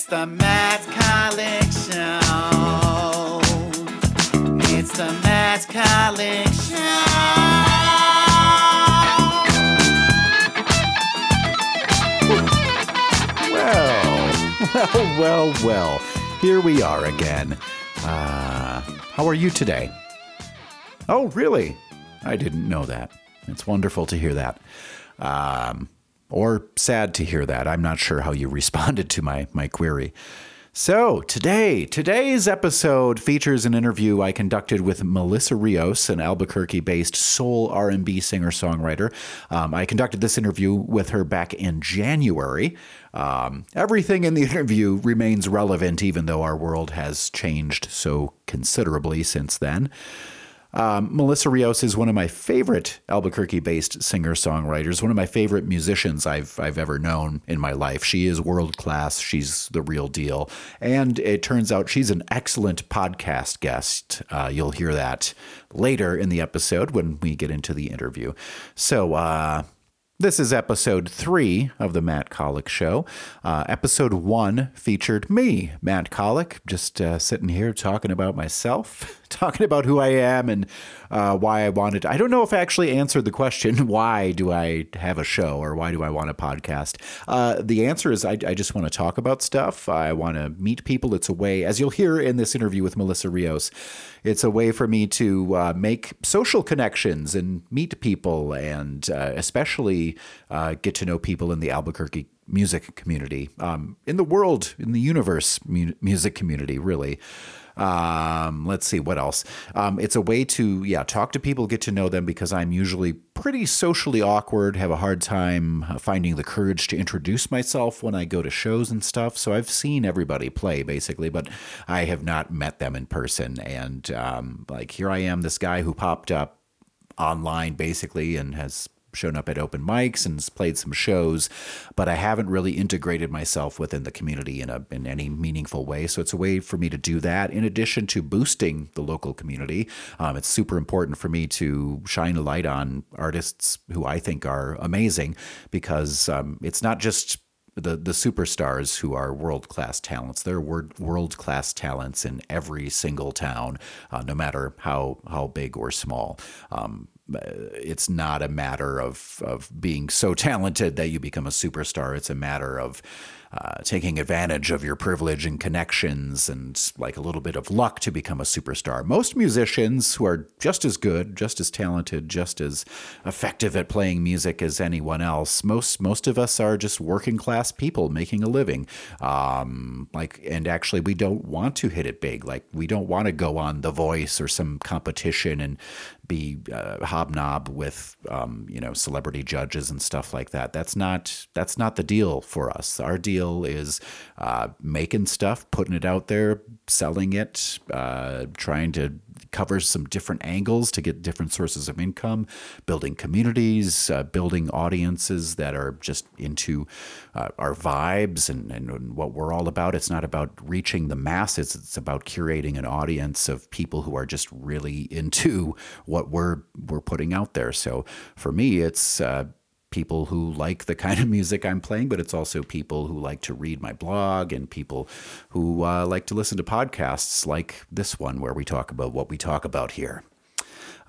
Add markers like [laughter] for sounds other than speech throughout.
It's the Matt Kollock Show. It's the Matt Kollock Show. Well, well, [laughs] well, well. Here we are again. Uh, how are you today? Oh, really? I didn't know that. It's wonderful to hear that. Um, or sad to hear that. I'm not sure how you [laughs] responded to my, my query. So, today, today's episode features an interview I conducted with Melissa Rios, an Albuquerque-based soul R&B singer-songwriter. Um, I conducted this interview with her back in January. Um, everything in the [laughs] interview remains relevant, even though our world has changed so considerably since then. Um, Melissa Rios is one of my favorite Albuquerque-based singer-songwriters, one of my favorite musicians I've I've ever known in my life. She is world class. She's the real deal, and it turns out she's an excellent podcast guest. Uh, you'll hear that later in the episode when we get into the interview. So. Uh, this is episode three of the Matt Kollock Show. Uh, episode one featured me, Matt Kollock, just uh, sitting here talking about myself, [laughs] talking about who I am and uh, why I wanted. to. I don't know if I actually answered the question, [laughs] why do I have a show or why do I want a podcast? Uh, the answer is I, I just want to talk about stuff. I want to meet people. It's a way, as you'll hear in this interview with Melissa Rios, it's a way for me to uh, make social connections and meet people and uh, especially uh, get to know people in the Albuquerque music community, um, in the world, in the universe mu- music community, really. Um, let's see what else. Um, it's a way to yeah talk to people, get to know them because I'm usually pretty socially awkward, have a hard time uh, finding the courage to introduce myself when I go to shows and stuff. So I've seen everybody play basically, but I have not met them in person. And um, like here I am, this guy who popped up online basically and has shown up at open mics and played some shows, but I haven't really integrated myself within the community in a in any meaningful way. So it's a way for me to do that. In addition to boosting the local community, um, it's super important for me to shine a light on artists who I think are amazing because um, it's not just the the superstars who are world class talents. They're world class talents in every single town, uh, no matter how how big or small. Um, it's not a matter of of being so talented that you become a superstar. It's a matter of uh, taking advantage of your privilege and connections and like a little bit of luck to become a superstar. Most musicians who are just as good, just as talented, just as effective at playing music as anyone else, most most of us are just working class people making a living. Um, like, and actually, we don't want to hit it big. Like, we don't want to go on The Voice or some competition and be uh, hobnob with um, you know celebrity judges and stuff like that. That's not that's not the deal for us. Our deal is uh, making stuff, putting it out there, selling it, uh, trying to cover some different angles to get different sources of income, building communities, uh, building audiences that are just into uh, our vibes and, and what we're all about. It's not about reaching the masses. It's about curating an audience of people who are just really [laughs] into what we're we're putting out there. So for me, it's uh, people who like the [laughs] kind of music I'm playing, but it's also people who like to read my blog and people who uh, like to listen to podcasts like this one where we talk about what we talk about here.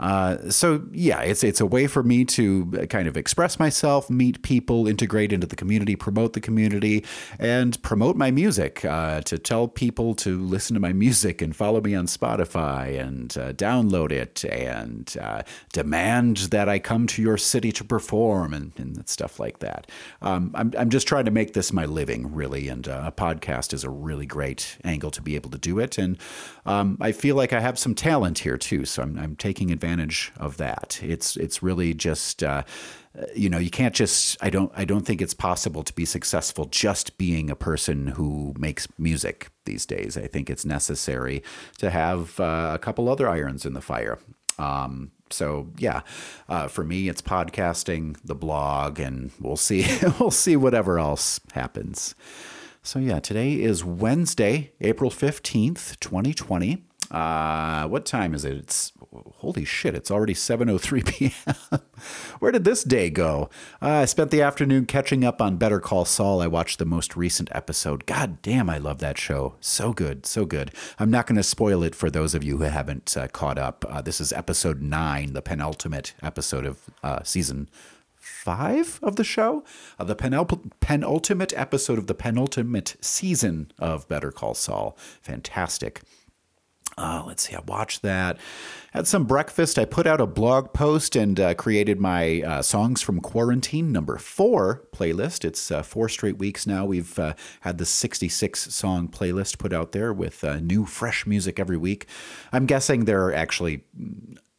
Uh, so yeah, it's it's a way for me to kind of express myself, meet people, integrate into the community, promote the community, and promote my music. Uh, to tell people to listen to my music and follow me on Spotify and uh, download it and uh, demand that I come to your city to perform and, and stuff like that. Um, I'm I'm just trying to make this my living, really, and uh, a podcast is a really great angle to be able to do it. And um, I feel like I have some talent here too, so I'm, I'm taking advantage of that. It's it's really just. Uh, you know you can't just i don't i don't think it's possible to be successful just being a person who makes music these days i think it's necessary to have uh, a couple other irons in the fire um, so yeah, uh, for me, it's podcasting, the blog, and we'll see. [laughs] we'll see whatever else happens. So, yeah, today is Wednesday, April 15th, 2020. Uh, what time is it? It's holy shit, it's already 7:03 [laughs] p.m. Where did this day go? Uh, I spent the afternoon catching up on Better Call Saul. I watched the most recent episode. God damn, I love that show. So good, so good. I'm not going to spoil it for those of you who haven't uh, caught up. Uh, this is episode 9, the penultimate episode of uh, season five of the show, uh, the penul- penultimate episode of the penultimate season of Better Call Saul. Fantastic. Uh, let's see, I watched that. Had some breakfast. I put out a blog post and uh, created my uh, Songs from Quarantine number four playlist. It's uh, four straight weeks now. We've uh, had the 66 song playlist put out there with uh, new, fresh music every week. I'm guessing there are actually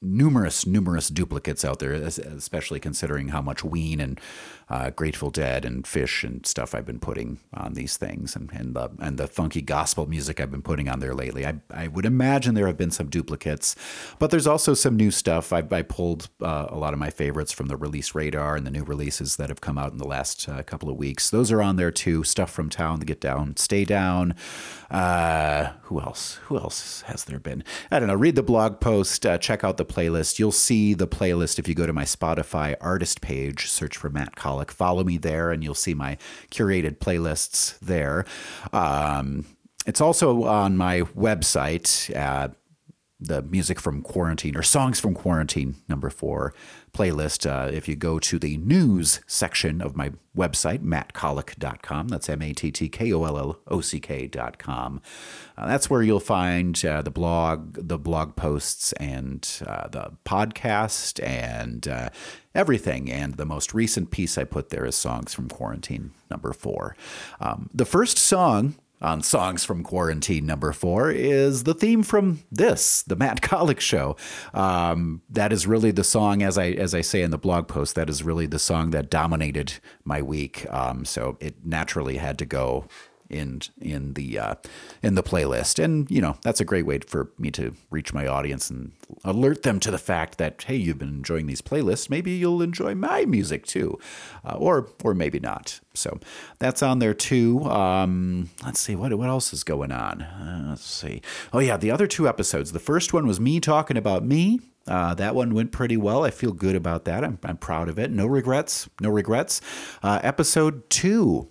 numerous, numerous duplicates out there, especially considering how much Ween and uh, Grateful Dead and Phish and stuff I've been putting on these things, and and the and the funky gospel music I've been putting on there lately. I I would imagine there have been some duplicates, but there's also some new stuff. I, I pulled uh, a lot of my favorites from the release radar and the new releases that have come out in the last uh, couple of weeks. Those are on there too. Stuff from town to get down, stay down. Uh, who else? Who else has there been? I don't know. Read the blog post. Uh, check out the playlist. You'll see the playlist if you go to my Spotify artist page. Search for Matt Kollock. Follow me there, and you'll see my curated playlists there. Um, it's also on my website. Uh, the music from quarantine or songs from quarantine number four playlist. Uh, if you go to the news section of my website mattkollock.com that's m-a-t-t-k-o-l-l-o-c-k.com uh, that's where you'll find uh, the blog the blog posts and uh, the podcast and uh, everything. And the most recent piece i put there is songs from quarantine number four. Um, the first song on Songs from Quarantine number four is the theme from this, the Matt [laughs] Kollock Show. Um, that is really the song, as I as I say in the blog post, that is really the song that dominated my week. Um, so it naturally had to go in in the uh, in the playlist, and you know that's a great way for me to reach my audience and alert them to the fact that hey, you've been enjoying these playlists. Maybe you'll enjoy my music too, uh, or or maybe not. So that's on there too. Um, let's see what what else is going on. Uh, let's see. Oh yeah, the other two episodes. The first one was me talking about me. Uh, that one went pretty well. I feel good about that. I'm, I'm proud of it. No regrets. No regrets. Uh, episode two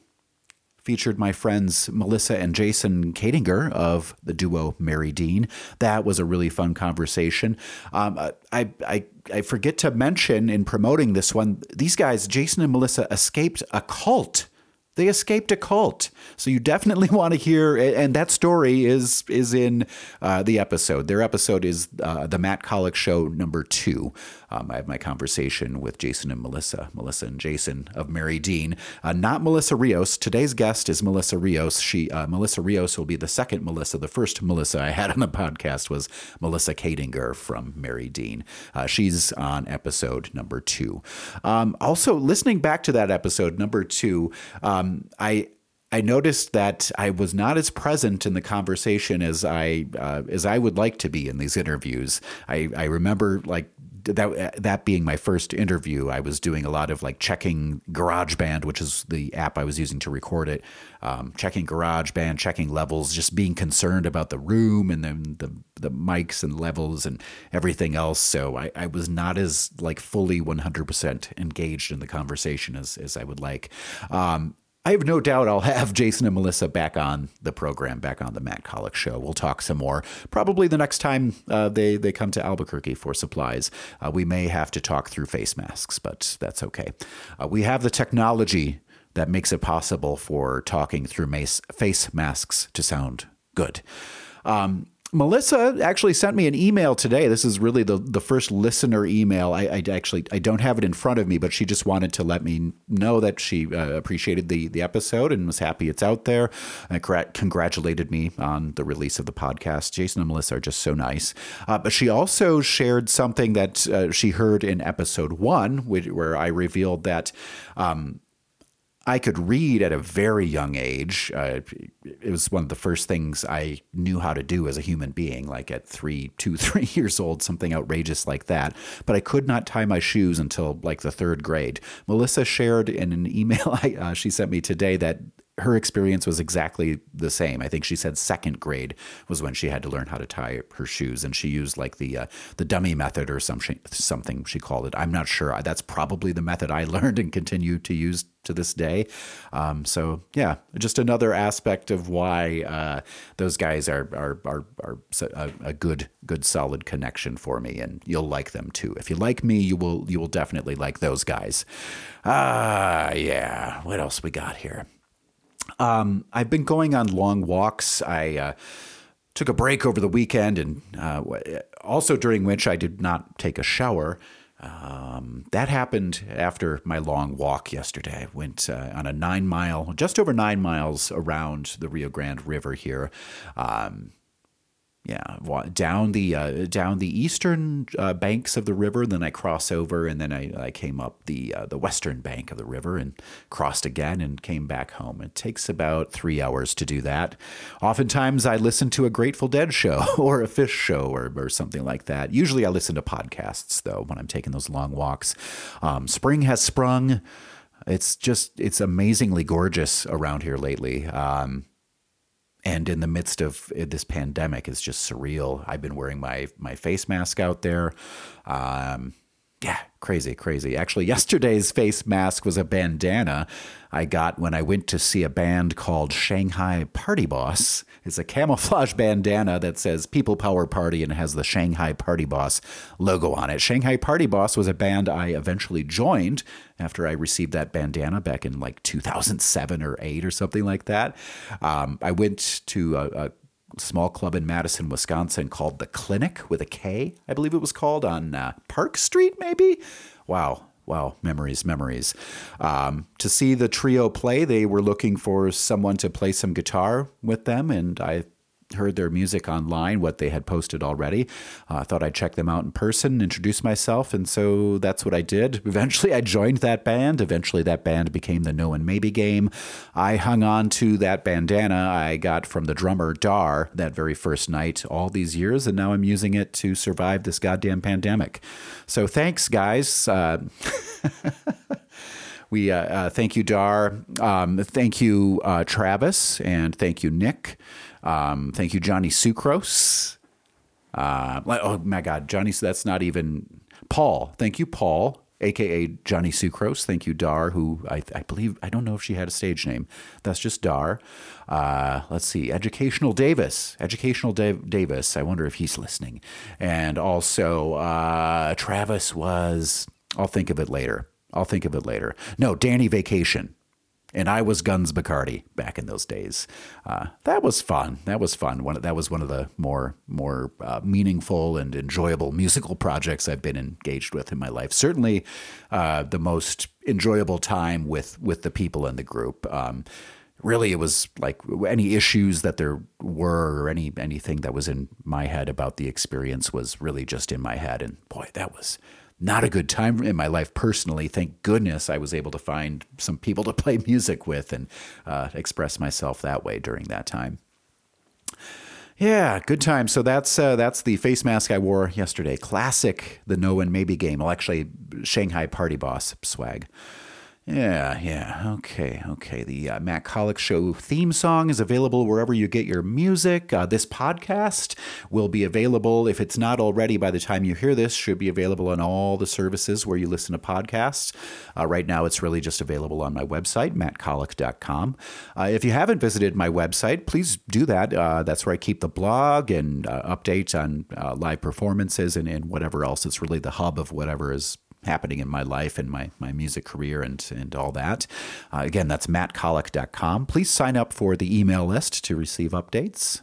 featured my friends Melissa and Jason Kadinger of the duo Mary Dean. That was a really fun conversation. Um, I, I, I forget to mention in promoting this one, these guys, Jason and Melissa, escaped a cult. They escaped a cult, so you definitely [laughs] want to hear. And that story is is in uh, the episode. Their episode is uh, the Matt Kollock Show number two. Um, I have my conversation with Jason and Melissa, Melissa and Jason of Mary Dean, uh, not Melissa Rios. Today's guest is Melissa Rios. She uh, Melissa Rios will be the second Melissa. The first Melissa I had on the podcast was Melissa Kadinger from Mary Dean. Uh, she's on episode number two. Um, also, listening back to that episode number two, um, I. I noticed that I was not as present in the conversation as I uh, as I would like to be in these interviews. I, I remember like that that being my first interview, I was doing a lot of like checking GarageBand, which is the app I was using to record it, um, checking GarageBand, checking levels, just being concerned about the room and then the the mics and levels and everything else. So I, I was not as like fully 100% engaged in the conversation as as I would like. Um, I have no doubt I'll have [laughs] Jason and Melissa back on the program, back on the Matt Kollock show. We'll talk some more. Probably the next time uh, they they come to Albuquerque for supplies. Uh, we may have to talk through face masks, but that's okay. Uh, we have the technology that makes it possible for talking through face masks to sound good. Um, Melissa actually sent me an email today. This is really the, the first listener email. I, I actually I don't have it in front of me, but she just wanted to let me know that she uh, appreciated the the episode and was happy it's out there. And congratulated me on the release of the podcast. Jason and Melissa are just so nice. Uh, but she also shared something that uh, she heard in episode one, where I revealed that. Um, I could read at a very young age. Uh, it was one of the first things I knew how to do as a human being, like at three, two, [laughs] three years old, something outrageous like that. But I could not tie my shoes until like the third grade. Melissa shared in an email [laughs] I, uh, she sent me today that her experience was exactly the same. I think she said second grade was when she had to learn how to tie her shoes, and she used like the uh, the dummy method or some something she called it. I'm not sure. That's probably the method I [laughs] learned and continue to use to this day. Um, so yeah, just another aspect of why uh, those guys are are are, are a, a, good good solid connection for me, and you'll like them too. If you like me, you will you will definitely like those guys. Ah, yeah. What else we got here? Um, I've been going on long walks. I uh, took a break over the weekend, and uh, also during which I did not take a shower. Um, that happened after my long walk yesterday. I went uh, on a nine mile, just over nine miles around the Rio Grande River here. Um, yeah, down the uh, down the eastern uh, banks of the river. Then I cross over, and then I, I came up the uh, the western bank of the river and crossed again and came back home. It takes about three hours to do that. Oftentimes, I listen to a Grateful Dead show [laughs] or a Phish show or, or something like that. Usually, I listen to podcasts though when I'm taking those long walks. Um, spring has sprung. It's just it's amazingly gorgeous around here lately. Um, and in the midst of this pandemic is just surreal. I've been wearing my my face mask out there. Um, yeah, crazy, crazy. Actually, [laughs] yesterday's face mask was a bandana I got when I went to see a band called Shanghai Party Boss. It's a camouflage [laughs] bandana that says People Power Party and has the Shanghai Party Boss logo on it. Shanghai Party Boss was a band I eventually joined after I received that bandana back in like 2007 or 8 or something like that. Um, I went to a, a small club in Madison, Wisconsin called The Clinic with a K, I believe it was called on uh, Park Street, maybe. Wow. Wow, memories, memories. Um, to see the trio play, they were looking for someone to play some guitar with them, and I heard their music online, what they had posted already. Uh, I thought I'd check them out in person, introduce myself, and so that's what I did. [laughs] Eventually, I joined that band. Eventually, that band became the No and Maybe game. I hung on to that bandana I got from the drummer Dar that very first night all these years, and now I'm using it to survive this goddamn pandemic. So thanks, guys. Uh, [laughs] We uh, uh, thank you, Dar. Um, thank you, uh, Travis, and thank you, Nick. Um, thank you, Johnny Sucrose. Uh, oh my God, Johnny, so that's not even Paul. Thank you, Paul, aka Johnny Sucrose. Thank you, Dar, who I, I believe, I don't know if she had a stage name. That's just Dar. Uh, let's see, Educational Davis. Educational Dave, Davis. I wonder if he's listening. And also, uh, Travis was, I'll think of it later. I'll think of it later. No, Danny Vacation and I was Guns Bacardi back in those days. Uh, that was fun. That was fun. One, that was one of the more more uh, meaningful and enjoyable musical projects I've been engaged with in my life. Certainly, uh, the most enjoyable time with with the people in the group. Um, really, it was like any issues that there were or any anything that was in my head about the experience was really just in my head. And boy, that was not a good time in my life personally. Thank goodness I was able to find some people to [laughs] play music with and uh, express myself that way during that time. Yeah, good time. So that's uh, that's the face mask I wore yesterday. Classic, the no and maybe game. Well, actually, Shanghai Party Boss swag. Yeah, yeah. Okay, okay. The uh, Matt Kollock Show theme song is available wherever you get your music. Uh, this podcast will be available, if it's not already by the time you hear this, should be available on all the services where you listen to podcasts. Uh, right now, it's really just available on my website, mattkollock.com. Uh, if you haven't visited my website, please do that. Uh, that's where I keep the blog and uh, updates on live performances and, and whatever else. It's really the hub of whatever is happening in my life and my, my music career and, and all that. Uh, again, that's mattkollock.com. Please sign up for the email list to receive updates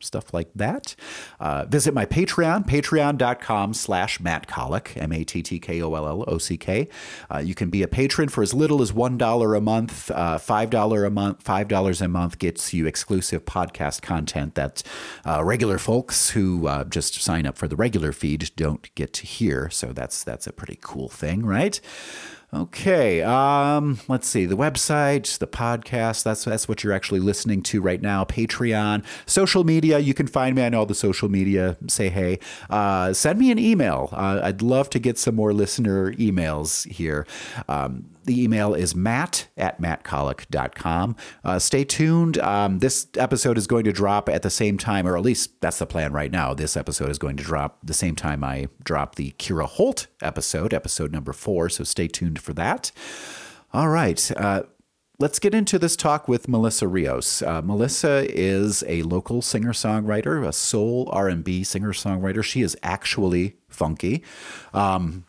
stuff like that. Uh, visit my Patreon, patreon.com slash Matt Kollock, M-A-T-T-K-O-L-L-O-C-K. Uh, you can be a patron for as little as $1 a month. Uh, $5 a month, $5 a month gets you exclusive podcast content that uh, regular folks who uh, just sign up for the regular feed don't get to hear. So that's, that's a pretty cool thing, right? Okay, um, let's see the website, the podcast. That's that's what you're actually listening to right now. Patreon, social media. You can find me on all the social media. Say hey. Uh, send me an email. Uh, I'd love to get some more listener emails here. Um, the email is matt at mattkollock.com. Uh, stay tuned. Um, this episode is going to drop at the same time, or at least that's the plan right now. This episode is going to drop the same time I drop the Kira Holt episode, episode number four. So stay tuned for that. All right. Uh, Let's get into this talk with Melissa Rios. Uh, Melissa is a local singer-songwriter, a soul R&B singer-songwriter. She is actually funky. Um,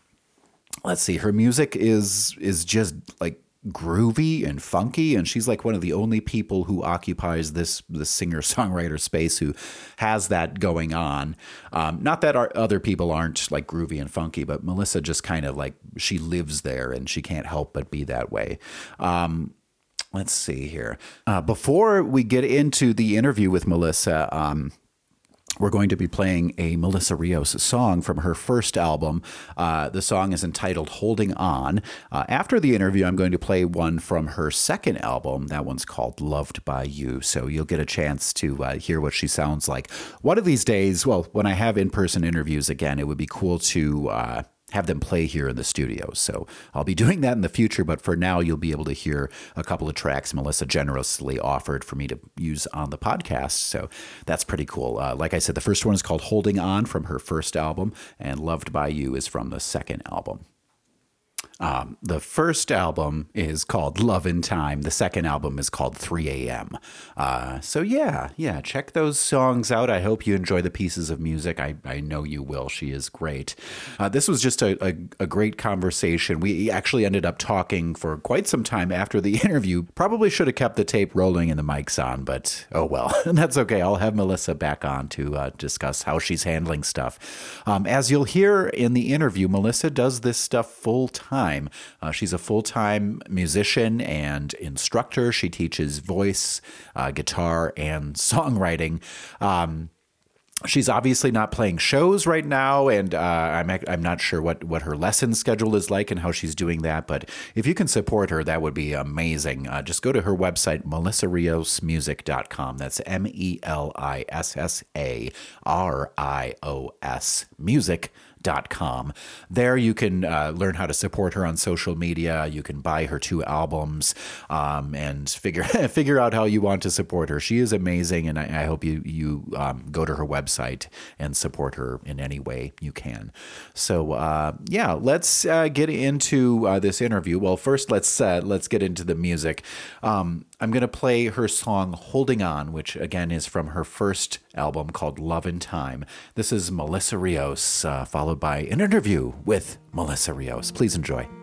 let's see, her music is is just like groovy and funky and she's like one of the only people who occupies this this singer songwriter space who has that going on. Um, not that our other people aren't like groovy and funky but melissa just kind of like she lives there and she can't help but be that way. Um, let's see here. Uh, before we get into the interview with melissa um, we're going to be playing a Melissa Rios song from her first album. Uh, the song is entitled Holding On. Uh, after the interview, I'm going to play one from her second album. That one's called Loved by You. So you'll get a chance to uh, hear what she sounds like. One of these days, well, when I have in person interviews again, it would be cool to uh, have them play here in the studio. So I'll be [laughs] doing that in the future, but for now, you'll be able to hear a couple of tracks Melissa generously offered for me to use on the podcast. So that's pretty cool. Uh, like I said, the first one is called Holding On from her first album, and Loved by You is from the second album. Um, the first album is called Love in Time. The second album is called 3 a.m. Uh, so, yeah, yeah, check those songs out. I hope you enjoy the pieces of music. I, I know you will. She is great. Uh, this was just a, a, a, great conversation. We actually ended up talking for quite some time after the [laughs] interview. Probably should have kept the tape rolling and the mics on, but oh well. [laughs] That's okay. I'll have Melissa back on to uh, discuss how she's handling stuff. Um, as you'll hear in the interview, Melissa does this stuff full time time. Uh, she's a full time musician and instructor. She teaches voice, uh, guitar, and [laughs] songwriting. Um, she's obviously not playing shows right now, and uh, I'm I'm not sure what what her lesson schedule is like and how she's doing that. But if you can support her, that would be amazing. Uh, just go to her website, melissariosmusic.com. That's M E L I S S A R I O S music com. There you can uh, learn how to support her on social media. You can buy her two albums um, and figure [laughs] figure out how you want to support her. She is amazing, and I, I hope you you um, go to her website and support her in any way you can. So uh, yeah, let's uh, get into uh, this interview. Well, first let's uh, let's get into the music. Um, I'm going to play her song Holding On, which again is from her first album called Love in Time. This is Melissa Rios, uh, followed by an interview with Melissa Rios. Please enjoy.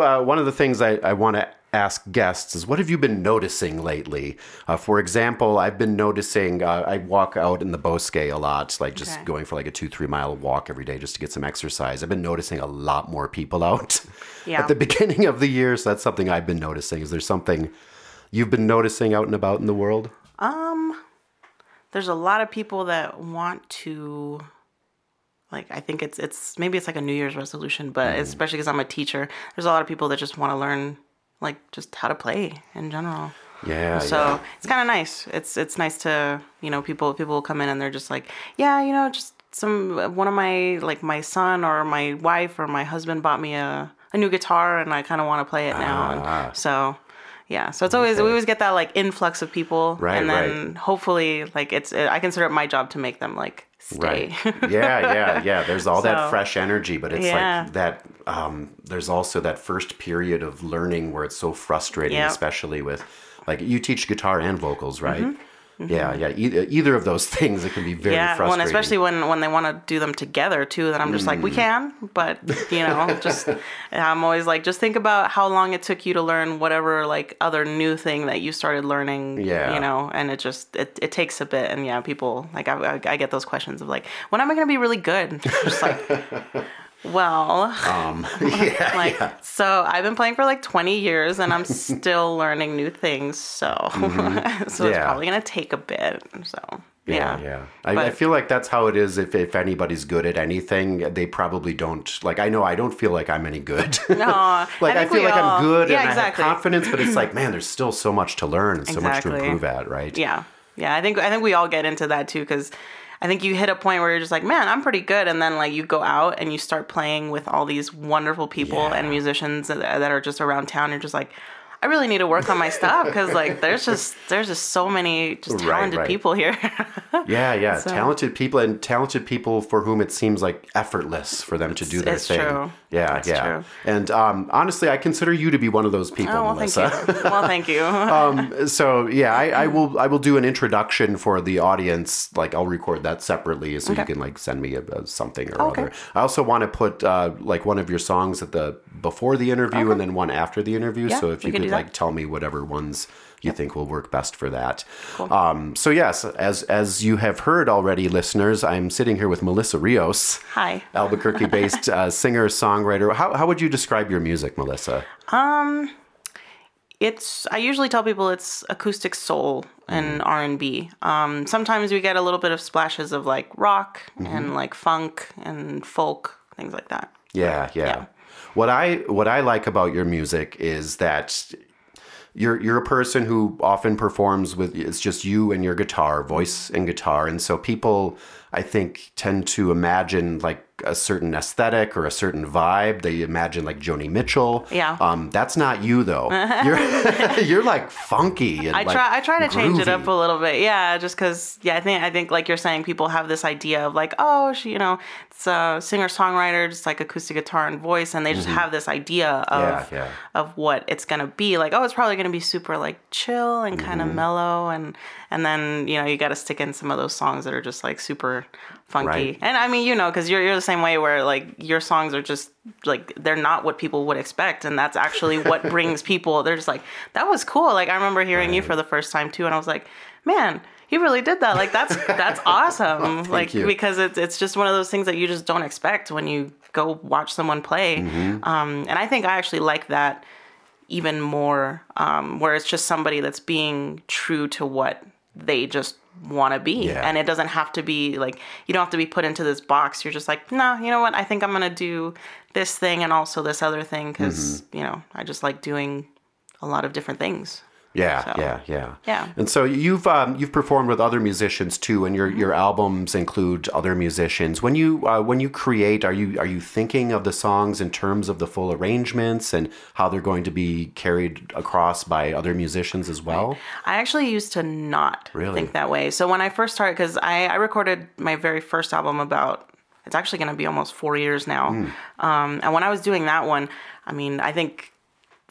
Uh, one of the things I, I want to ask guests is what have you been noticing lately? Uh, for example, I've been noticing uh, I walk out in the Bosque a lot, like just Okay. going for like a two, three mile walk every day just to get some exercise. I've been noticing a lot more people [laughs] out Yeah. at the beginning of the year. So, that's something I've been noticing. Is there something you've been noticing out and about in the world? Um, there's a lot of people that want to like I think it's it's maybe it's like a New Year's resolution, but especially because I'm a teacher, there's a lot of people that just want to learn like just how to play in general. Yeah. So yeah. it's kind of nice. It's it's nice to you know people people will come in and they're just like yeah you know just some one of my like my son or my wife or my husband bought me a a new guitar and I kind of want to play it now. Ah. And so yeah, so it's always we always get that like influx of people, Right, and then hopefully like it's I consider it my job to make them like stay. Right. [laughs] yeah, yeah, yeah. There's all that fresh energy, but it's Yeah. like that. Um, there's also that first period of learning where it's so frustrating, Yep. especially with like you teach guitar and vocals, right? Mm-hmm. Yeah, yeah. Either, either of those [laughs] things, it can be very yeah, well, frustrating. and especially when when they want to do them together too. That I'm just like, we Mm. can, but you know, [laughs] just I'm always like, just think about how long it took you to learn whatever like other new thing that you started learning. Yeah. you know, and it just it, it takes a bit, and yeah, people like I, I, I get those questions of like, when am I gonna be really good? [laughs] just like, well, um, [laughs] [laughs] yeah, like so I've been playing for like 20 years, and I'm [laughs] still learning new things. So so it's Mm-hmm. Yeah. probably gonna take a bit. So yeah, yeah, yeah. I, I feel like that's how it is. If if anybody's good at anything, they probably don't. Like I know I don't feel like I'm any good. No, like I, think feel like all- I'm good Yeah, and exactly. I have confidence, but it's like, man, there's still so much to learn and so much to improve at, right? Yeah, yeah. I think I think we all get into that too because I think you hit a point where you're just like, man, I'm pretty good, and then like you go out and you start playing with all these wonderful people Yeah. and musicians that, that are just around town. You're just like. I really need to work on my stuff because [laughs] like there's just there's just so many just talented right. people here. [laughs] Yeah, yeah. So- Talented people and talented people for whom it seems like effortless for them to do their it's thing. true. Yeah, That's yeah. true. And um, honestly, I consider you to be one of those people, Oh well, Melissa. thank you. well, thank you. [laughs] um, so yeah, I, I will I will do an introduction for the audience. Like I'll record that separately, so you can like send me a, a something or Okay. other. I also want to put uh, like one of your songs at the before the interview and then one after the interview. Yeah, so if you could that. like tell me whatever ones you think will work best for that. Um, so yes, as as you have heard already, listeners, I'm sitting here with Melissa Rios. Hi. [laughs] Albuquerque-based uh, singer songwriter. How how would you describe your music, Melissa? Um, It's I usually tell people it's acoustic soul and R and B. Um, sometimes we get a little bit of splashes of like rock and like funk and folk things like that. Yeah, yeah, Yeah. What I what I like about your music is that you're you're a person who often performs with it's just you and your guitar, voice and guitar, and so people I think tend to imagine like a certain aesthetic or a certain vibe. They imagine like Joni Mitchell. Yeah. Um, that's not you though. [laughs] You're [laughs] you're like funky. And I like, try I try to change it up a little bit. Yeah, just cuz yeah, I think I think like you're saying people have this idea of like, oh, she, you know, it's a singer-songwriter just like acoustic guitar and voice and they just have this idea of Mm-hmm. Yeah, yeah. of what it's going to be. Like, oh, it's probably going to be super like chill and kind Mm-hmm. of mellow and and then, you know, you got to stick in some of those songs that are just like super funky. Right. And I mean, you know, cuz you're you're the same way where like your songs are just like they're not what people would expect and that's actually what [laughs] brings people they're just like that was cool like i remember hearing you for the first time too and i was like man you really did that like that's [laughs] that's awesome like you. because it's it's just one of those things that you just don't expect when you go watch someone play Mm-hmm. um and i think i actually like that even more um where it's just somebody that's being true to what they just want to be Yeah. and it doesn't have to be like you don't have to be put into this box you're just like no you know what i think i'm gonna do this thing and also this other thing because Mm-hmm. you know i just like doing a lot of different things Yeah, So, yeah, yeah, yeah. And so you've um, you've performed with other musicians too, and your Mm-hmm. your albums include other musicians. When you uh, when you create, are you are you thinking of the songs in terms of the full arrangements and how they're going to be carried across by other musicians as well? I actually used to not Really? think that way. So when I first started, because I, I recorded my very first album about, it's actually going to be almost four years now. Hmm. Um, and when I was doing that one, I mean, I think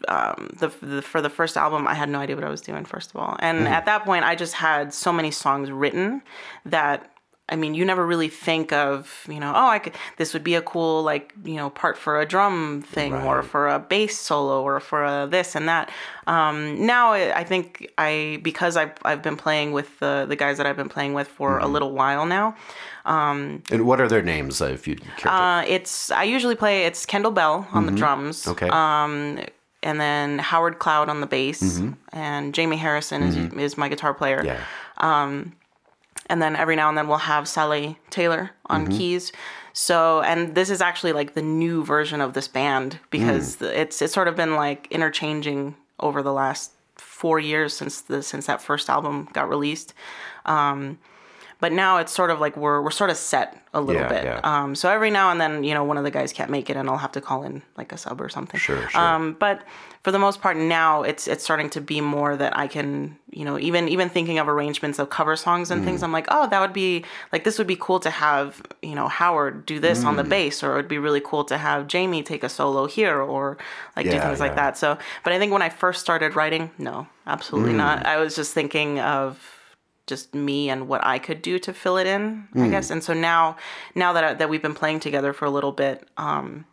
um, the, the for the first album, I had no idea what I was doing, first of all. And Hmm. at that point, I just had so many songs written that. I mean, you never really think of, you know, oh, I could, this would be a cool, like, you know, part for a drum thing or for a bass solo or for a this and that. Um, now I think I because I've I've been playing with the the guys that I've been playing with for Mm-hmm. a little while now. And what are their names, uh, if you care? to- Uh, it's I usually play it's Kendall Bell on the drums. okay. Um, and then Howard Cloud on the bass, Mm-hmm. and Jamie Harrison is is my guitar player. yeah. and then every now and then we'll have Sally Taylor on Mm-hmm. keys. So, and this is actually like the new version of this band because Mm. it's it's sort of been like interchanging over the last four years since the since that first album got released. Um, but now it's sort of like we're we're sort of set a little Yeah, bit. yeah. Um, so every now and then, you know, one of the guys can't make it, and I'll have to call in like a sub or something. Sure, sure. Um, but for the most part, now it's it's starting to be more that I can, you know, even even thinking of arrangements of cover songs and Mm. things. I'm like, oh, that would be like this would be cool to have, you know, Howard do this on the Mm. bass, or it would be really cool to have Jamie take a solo here, or like do Yeah, things like that. So, but I think when I first started writing, no, absolutely Mm. not. I was just thinking of just me and what I could do to fill it in, I Hmm. guess. And so now, now that I, that we've been playing together for a little bit, um,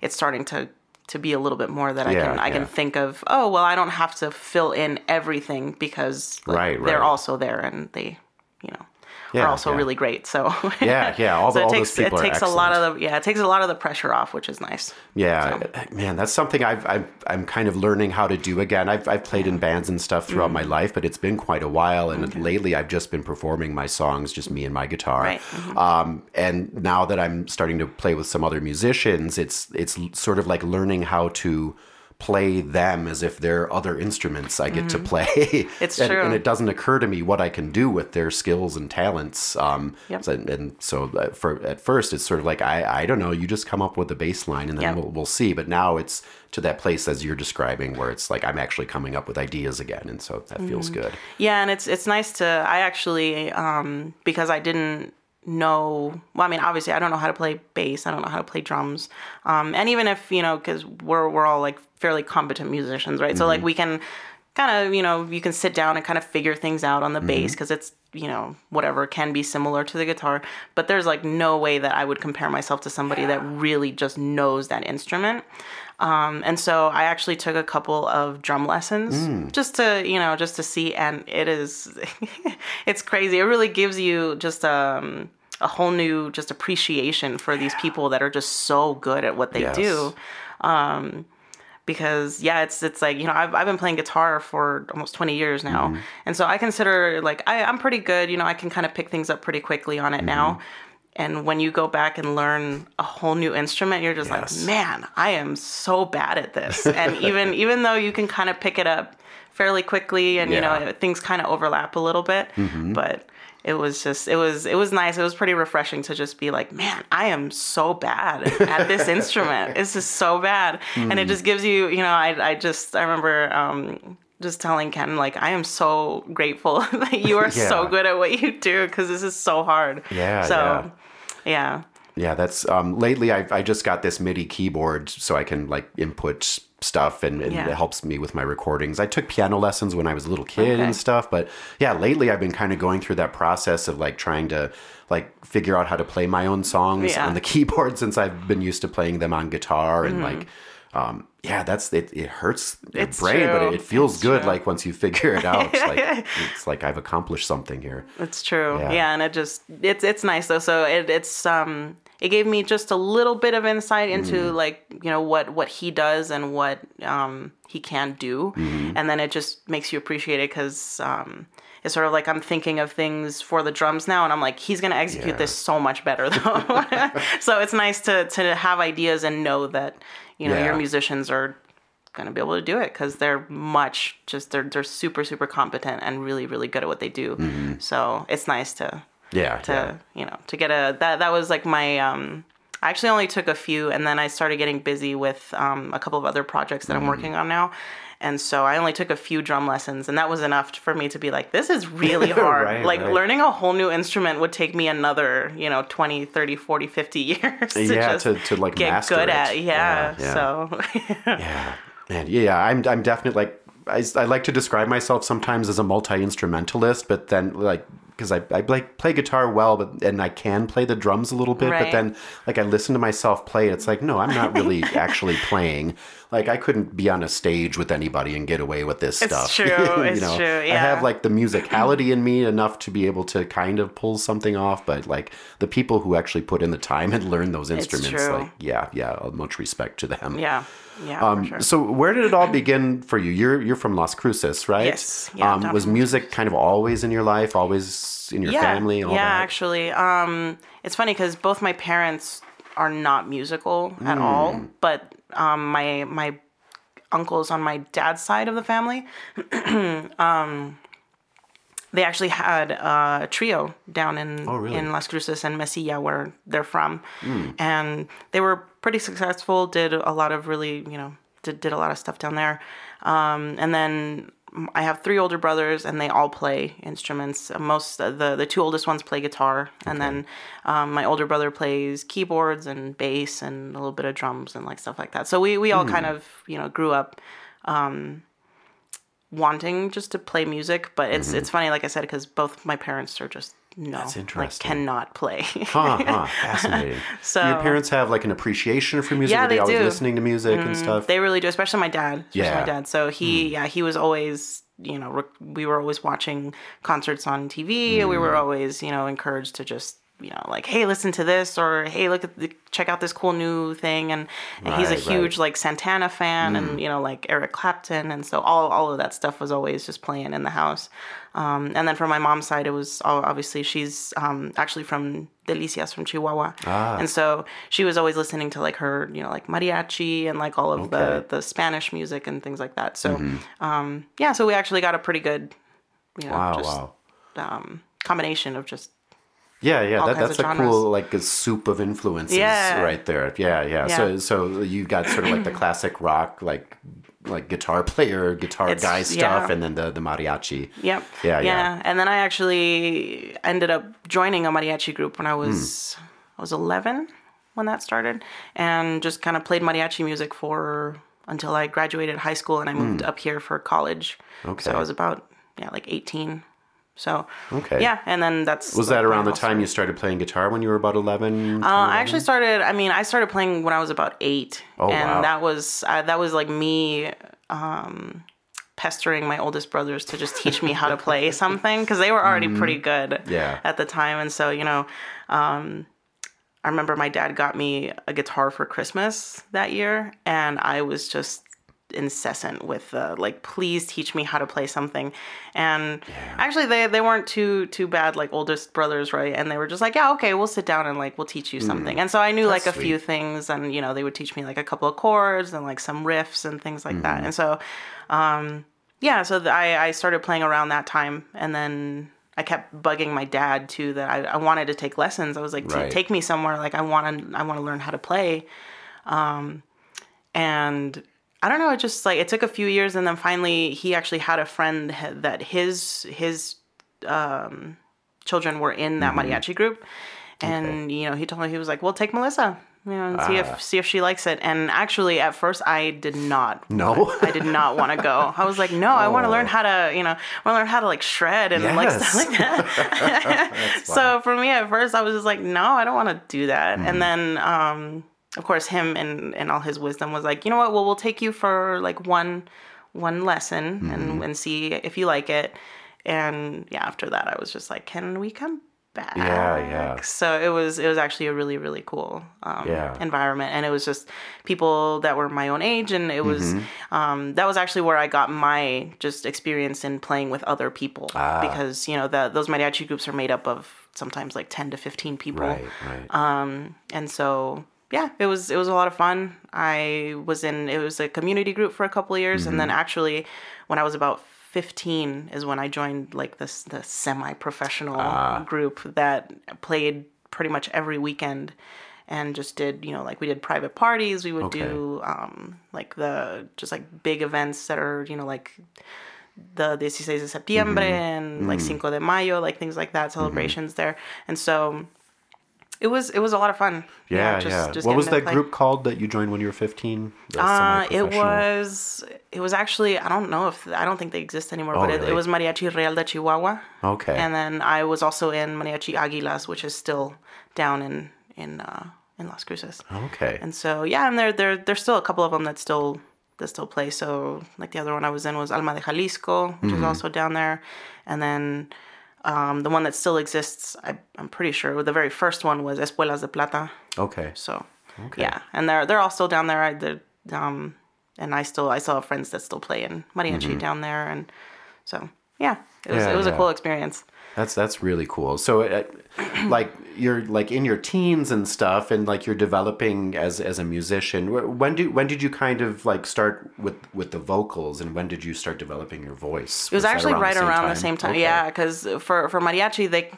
it's starting to to be a little bit more that I Yeah, can I yeah. can think of. Oh well, I don't have to fill in everything because like, Right, they're also there and they, you know. Yeah, are also yeah. really great. So Yeah, yeah, all [laughs] the- so it all those takes people it are takes a lot of the yeah it takes a lot of the pressure off, which is nice. Yeah, man, that's something I've, I've I'm kind of learning how to do again. I've I've played in bands and stuff throughout Mm-hmm. my life, but it's been quite a while. And lately, I've just been performing my songs, just me and my guitar. Right, mhm. Um, and now that I'm starting to play with some other musicians, it's it's sort of like learning how to play them as if they're other instruments I get to play. Mm-hmm. [laughs] It's and, true. and it doesn't occur to me what I can do with their skills and talents. Um, Yep. so- and, so uh, for at first it's sort of like I I don't know. You just come up with a bass line and then Yep. we'll we'll see. But now it's to that place as you're describing where it's like I'm actually coming up with ideas again, and so that feels Mm-hmm. good. Yeah, and it's it's nice to I actually um because I didn't know well i mean obviously i don't know how to play bass i don't know how to play drums um, and even if you know because we're, we're all like fairly competent musicians right so like we can kind of you know you can sit down and kind of figure things out on the bass because it's you know whatever can be similar to the guitar but there's like no way that i would compare myself to somebody that really just knows that instrument um, and so I actually took a couple of drum lessons just to, you know, just to see. And it is, [laughs] it's crazy. It really gives you just um, a whole new just appreciation for these people that are just so good at what they Yes. do. Um, because yeah, it's it's like you know I've I've been playing guitar for almost twenty years now, Mm-hmm. and so I consider like I I'm pretty good. You know I can kind of pick things up pretty quickly on it Mm-hmm. now. And when you go back and learn a whole new instrument, you're just Yes. like, man, I am so bad at this. [laughs] and even even though you can kind of pick it up fairly quickly, and you Yeah. Mm-hmm. know things kind of overlap a little bit, but it was just it was it was nice. It was pretty refreshing to just be like, man, I am so bad at this [laughs] instrument. This is so bad, and Mm. it just gives you, you know, I I just I remember. um just telling Ken, like, I am so grateful [laughs] that you are so good at what you do because this is so hard. Yeah, So, yeah. Yeah, that's um, lately. I I just got this MIDI keyboard so I can like input stuff and, and Yeah. it helps me with my recordings. I took piano lessons when I was a little kid Okay. and stuff, but yeah, lately I've been kind of going through that process of like trying to like figure out how to play my own songs Yeah. on the [laughs] keyboard since I've been used to playing them on guitar and Mm-hmm. like. Um, yeah, that's it. It hurts your It's brain, but it, it feels It's good. true. Like once you figure it out, it's like [laughs] it's like I've accomplished something here. It's true. Yeah. Yeah. and it just it's it's nice though. So it, it's um it gave me just a little bit of insight into Mm-hmm. like you know what what he does and what um he can do, Mm-hmm. and then it just makes you appreciate it because um it's sort of like I'm thinking of things for the drums now, and I'm like he's gonna execute Yeah. this so much better though. [laughs] [laughs] so it's nice to to have ideas and know that you know your musicians are going to be able to do it because they're much just they're they're super super competent and really really good at what they do. So it's nice to Yeah, to yeah. you know to get a that that was like my um I actually only took a few and then I started getting busy with um, a couple of other projects that Mm-hmm. I'm working on now. And so I only took a few drum lessons and that was enough for me to be like this is really [laughs] hard. Right, like right. learning a whole new instrument would take me another, you know, 20, 30, 40, 50 [laughs] years to Yeah, just to- to, like, get master good it. at. Yeah. Yeah, yeah. So [laughs] Yeah, man. Yeah, I'm. I'm definitely like. I, I like to describe myself sometimes as a multi instrumentalist, but then like because I, I like play guitar well, but and I can play the drums a little bit, but then like I listen to myself play, it's like no, I'm not really [laughs] actually playing. Like I couldn't be on a stage with anybody and get away with this It's stuff. [laughs] true, You it's know, true, I have like the musicality in me [clears throat] enough to be able to kind of pull something off, but like the people who actually put in the time and learn those instruments, like yeah, yeah, much respect to them. yeah. Yeah, Um, sure. So where did it all begin for you? You're you're from Las Cruces, right? Yes. Yeah, um, was music kind of always in your life, always in your yeah, family, all yeah, that? actually, um, it's funny because both my parents are not musical at Hmm. all, but um, my my uncles on my dad's side of the family, [clears throat] um, they actually had a trio down in Oh, really? in Las Cruces and Mesilla, where they're from, Hmm. and they were pretty successful. Did a lot of really, you know, did did a lot of stuff down there, um, and then. I have three older brothers, and they all play instruments. Most uh, the the two oldest ones play guitar, and then um, my older brother plays keyboards and bass and a little bit of drums and like stuff like that. So we we all Hmm. kind of you know grew up um, wanting just to play music, but it's it's funny, like I said, because both my parents are just no, Mm-hmm. That's like interesting. cannot play. Huh, huh, [laughs] fascinating. So- your parents have like an appreciation for music. Yeah, they, they always do. Mm-hmm. listening to music and stuff. They really do, especially my dad. Especially Yeah. Hmm. my dad. So he, yeah, he was always, you know, rec- we were always watching concerts on TV. We Hmm. were always, you know, encouraged to just, you know, like, hey, listen to this, or hey, look at the, check out this cool new thing. And, and he's a Right, Hmm. huge like Santana fan, and you know, like Eric Clapton, and so all all of that stuff was always just playing in the house. Um, and then from my mom's side, it was obviously she's um, actually from Delicias from Chihuahua, Ah. and so she was always listening to like her, you know, like mariachi and like all of Okay. Mm-hmm. the the Spanish music and things like that. So, um, yeah, so we actually got a pretty good, you know, wow, just wow. um, combination of just Yeah, yeah, that, that's a genres. cool like a soup of influences Yeah. right there. Yeah, yeah. So Yeah. so you got sort of like the [clears throat] classic rock like like guitar player, guitar It's- guy stuff, yeah. and then the the mariachi. Yep. Yeah, yeah. And then I actually ended up joining a mariachi group when I was I was 11 when that started, and just kind of played mariachi music for until I graduated high school and I moved hmm. up here for college. Okay. So I was about yeah like 18. So Okay. yeah, and then that's Was that around the time you started playing guitar when you were about 11? Uh, I actually started. I mean, I started playing when I was about eight, Oh, and wow. that was uh, that was like me um, pestering my oldest brothers to just teach me how to play [laughs] something because they were already pretty good Mm-hmm. Yeah. at the time, and so you know, um, I remember my dad got me a guitar for Christmas that year, and I was just incessant with uh, like please teach me how to play something and actually they they weren't too too bad like oldest brothers right and they were just like yeah okay we'll sit down and like we'll teach you something and so i knew like a few things and you know they would teach me like a couple of chords and like some riffs and things like that and so um yeah so th- i i started playing around that time and then I kept bugging my dad too that I, I wanted to take lessons. I was like, Right. take me somewhere. Like I want to, I want to learn how to play. Um, and I don't know. It just like it took a few years, and then finally, he actually had a friend that his his um, children were in that mariachi group, and you know, he told me he was like, "Well, take Melissa." You know, and see if see if she likes it. And actually, at first, I did not. No? want- I did not want to go. I was like, no, I want to learn how to, you know, I want to learn how to like shred and like stuff like that. [laughs] [laughs] so for me, at first, I was just like, no, I don't want to do that. And then, um, of course, him and and all his wisdom was like, you know what? Well, we'll take you for like one one lesson and and see if you like it. And yeah, after that, I was just like, can we come back? Yeah, yeah. So it was it was actually a really really cool um, Yeah. environment, and it was just people that were my own age, and it was Mm-hmm. um, that was actually where I got my just experience in playing with other people Ah. because you know the, those mariachi groups are made up of sometimes like ten to fifteen people, Right, right. um, and so yeah, it was it was a lot of fun. I was in it was a community group for a couple of years, and then Mm-hmm. actually when I was about 15 is when I joined like this the semi-professional Ah. group that played pretty much every weekend and just did you know like we did private parties we would Okay. do um like the just like big events that are you know like the 16 de septiembre Mm-hmm. and like Mm. Cinco de Mayo like things like that celebrations there and so it was it was a lot of fun yeah, just- yeah. just what was that play. group called that you joined when you were 15? Uh, it was it was actually I don't know if I don't think they exist anymore, Oh, but it, it was Mariachi Real de Chihuahua. Okay. And then I was also in Mariachi Aguilas, which is still down in in uh, in Las Cruces. Okay. And so yeah, and there there there's still a couple of them that still that still play. So like the other one I was in was Alma de Jalisco, which Mm-hmm. is also down there, and then. Um, the one that still exists, I, I'm pretty sure. The very first one was Espuelas de Plata. okay. So Okay. yeah, and they're they're all still down there. I um, and I still I still have friends that still play in mariachi down there, and so yeah, it was Mm-hmm. Yeah, it was yeah. a cool experience. That's that's really cool. So, uh, [clears throat] like you're like in your teens and stuff, and like you're developing as as a musician. When do when did you kind of like start with with the vocals, and when did you start developing your voice? It was, actually right around the same time. Okay. Yeah, because for for mariachi, they,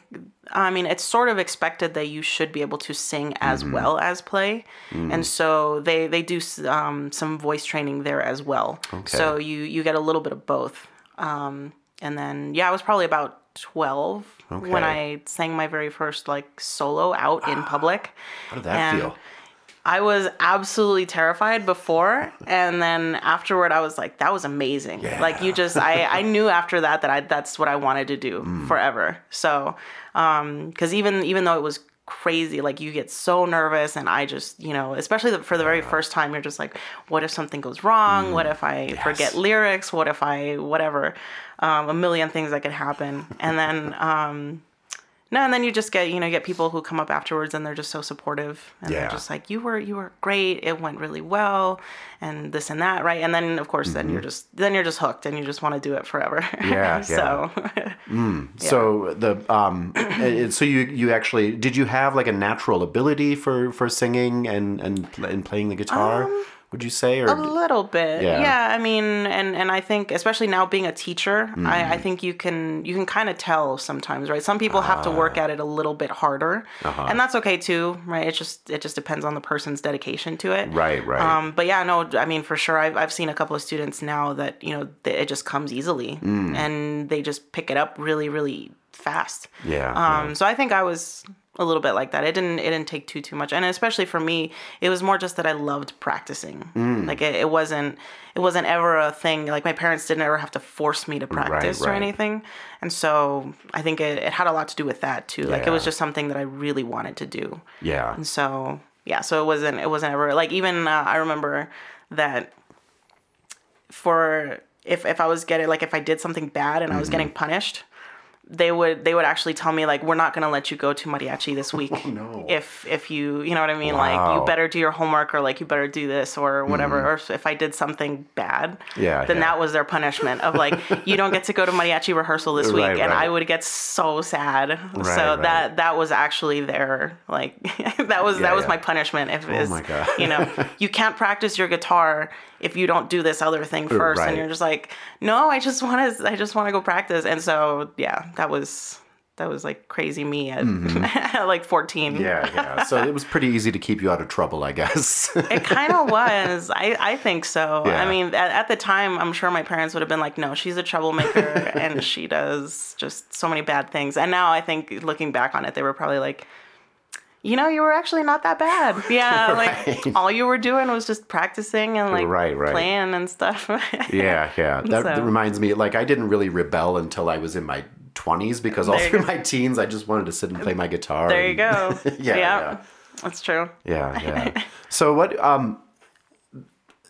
I mean, it's sort of expected that you should be able to sing as Mm-hmm. well as play, Mm. and so they they do um, some voice training there as well. Okay. So you you get a little bit of both. Um, and then yeah, I was probably about twelve when I sang my very first like solo out in public. How did that And feel? I was absolutely terrified before, and then afterward, I was like, "That was amazing!" Like you just, I, I knew after that that I that's what I wanted to do Mm. forever. So, um, because even even though it was crazy, like you get so nervous, and I just, you know, especially the, for the very first time, you're just like, "What if something goes wrong? What if I forget lyrics? What if I whatever?" Um, a million things that could happen, and then. Um, no, and then you just get you know you get people who come up afterwards and they're just so supportive and Yeah. they're just like you were you were great it went really well and this and that right and then of course then you're just then you're just hooked and you just want to do it forever Mm-hmm. [laughs] Yeah, so [laughs] So the um, uh, [clears throat] so you you actually did you have like a natural ability for for singing and and and playing the guitar? Um, Would you say? Or A little bit, Yeah. yeah. I mean, and and I think especially now being a teacher, I, I think you can you can kind of tell sometimes, right? Some people have to work at it a little bit harder, and that's okay too, right? It just it just depends on the person's dedication to it, Right, right. Um, but yeah, no, I mean for sure, I've I've seen a couple of students now that you know th- it just comes easily, and they just pick it up really really fast. Yeah, Um, so I think I was a little bit like that. It didn't it didn't take too too much, and especially for me, it was more just that I loved practicing. Mm. Like it, it wasn't it wasn't ever a thing. Like my parents didn't ever have to force me to practice or right. anything, and so I think it, it had a lot to do with that too. Like it was just something that I really wanted to do, yeah. and so yeah. So it wasn't it wasn't ever like even uh, I remember that for if if I was getting like if I did something bad and I was Mm-hmm. getting punished, they would they would actually tell me like we're not gonna let you go to mariachi this [laughs] oh, week Oh, no. if if you you know what I mean like you better do your homework or like you better do this or whatever mm. or if I did something bad. Yeah, then yeah. that was their punishment of like you don't get to go to mariachi rehearsal this week Right, and right. I would get so sad so right. that that was actually their like [laughs] that was Yeah, that was yeah. my punishment if oh is my God. you know [laughs] you can't practice your guitar if you don't do this other thing first Right. and you're just like no i just want to i just want to go practice and so yeah that was that was like crazy me at, [laughs] at like 14 Mm-hmm. Yeah, yeah. So it was pretty easy to keep you out of trouble, I guess. [laughs] it kind of was i i think so Yeah. i mean at, at the time i'm sure my parents would have been like no she's a troublemaker [laughs] and she does just so many bad things and now i think looking back on it they were probably like you know, you were actually not that bad. [laughs] Yeah, Right. like all you were doing was just practicing and like Right, right. playing and stuff. [laughs] yeah, yeah. [laughs] That, that reminds me, like, I didn't really rebel until I was in my 20s because all There you through go. my teens, I just wanted to sit and play my guitar. There you and- go. Yeah, yeah. That's true. Yeah, yeah. so what? Um,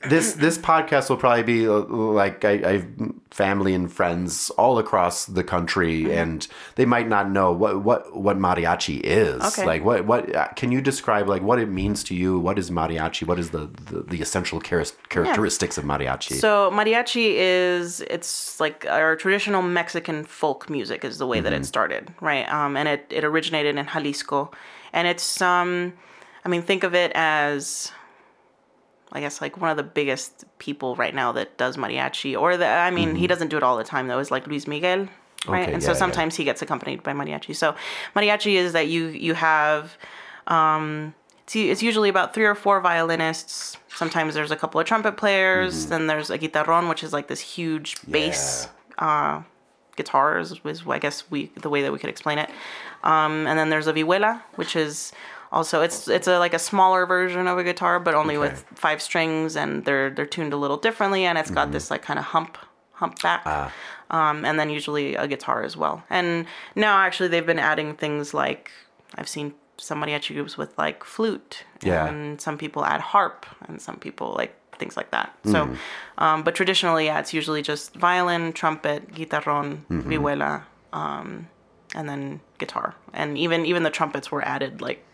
this this podcast will probably be uh, like I, I have family and friends all across the country, Mm-hmm. and they might not know what what what mariachi is. Okay. Like what what uh, can you describe like what it means to you? What is mariachi? What is the the, the essential char- characteristics of mariachi? So mariachi is it's like our traditional Mexican folk music is the way that it started, right? Um, and it it originated in Jalisco, and it's um, I mean think of it as. I guess like one of the biggest people right now that does mariachi, or the I mean he doesn't do it all the time though. Is like Luis Miguel, right? Mm-hmm. Okay, and yeah, so yeah. sometimes he gets accompanied by mariachi. So mariachi is that you you have um, it's, it's usually about three or four violinists. Sometimes there's a couple of trumpet players. Mm-hmm. Then there's a guitarron, which is like this huge bass uh, guitar, is, is I guess we the way that we could explain it. Um, and then there's a vihuela, which is also it's it's a like a smaller version of a guitar, but only with five strings, and they're they're tuned a little differently, and it's got Mm-hmm. this like kind of hump hump back. Ah. Um, and then usually a guitar as well. And now actually they've been adding things like I've seen some mariachi groups with like flute. Yeah. And some people add harp, and some people like things like that. Hmm. So, um, but traditionally, yeah, it's usually just violin, trumpet, guitarron, Mm-hmm. vihuela, um, and then guitar. And even even the trumpets were added like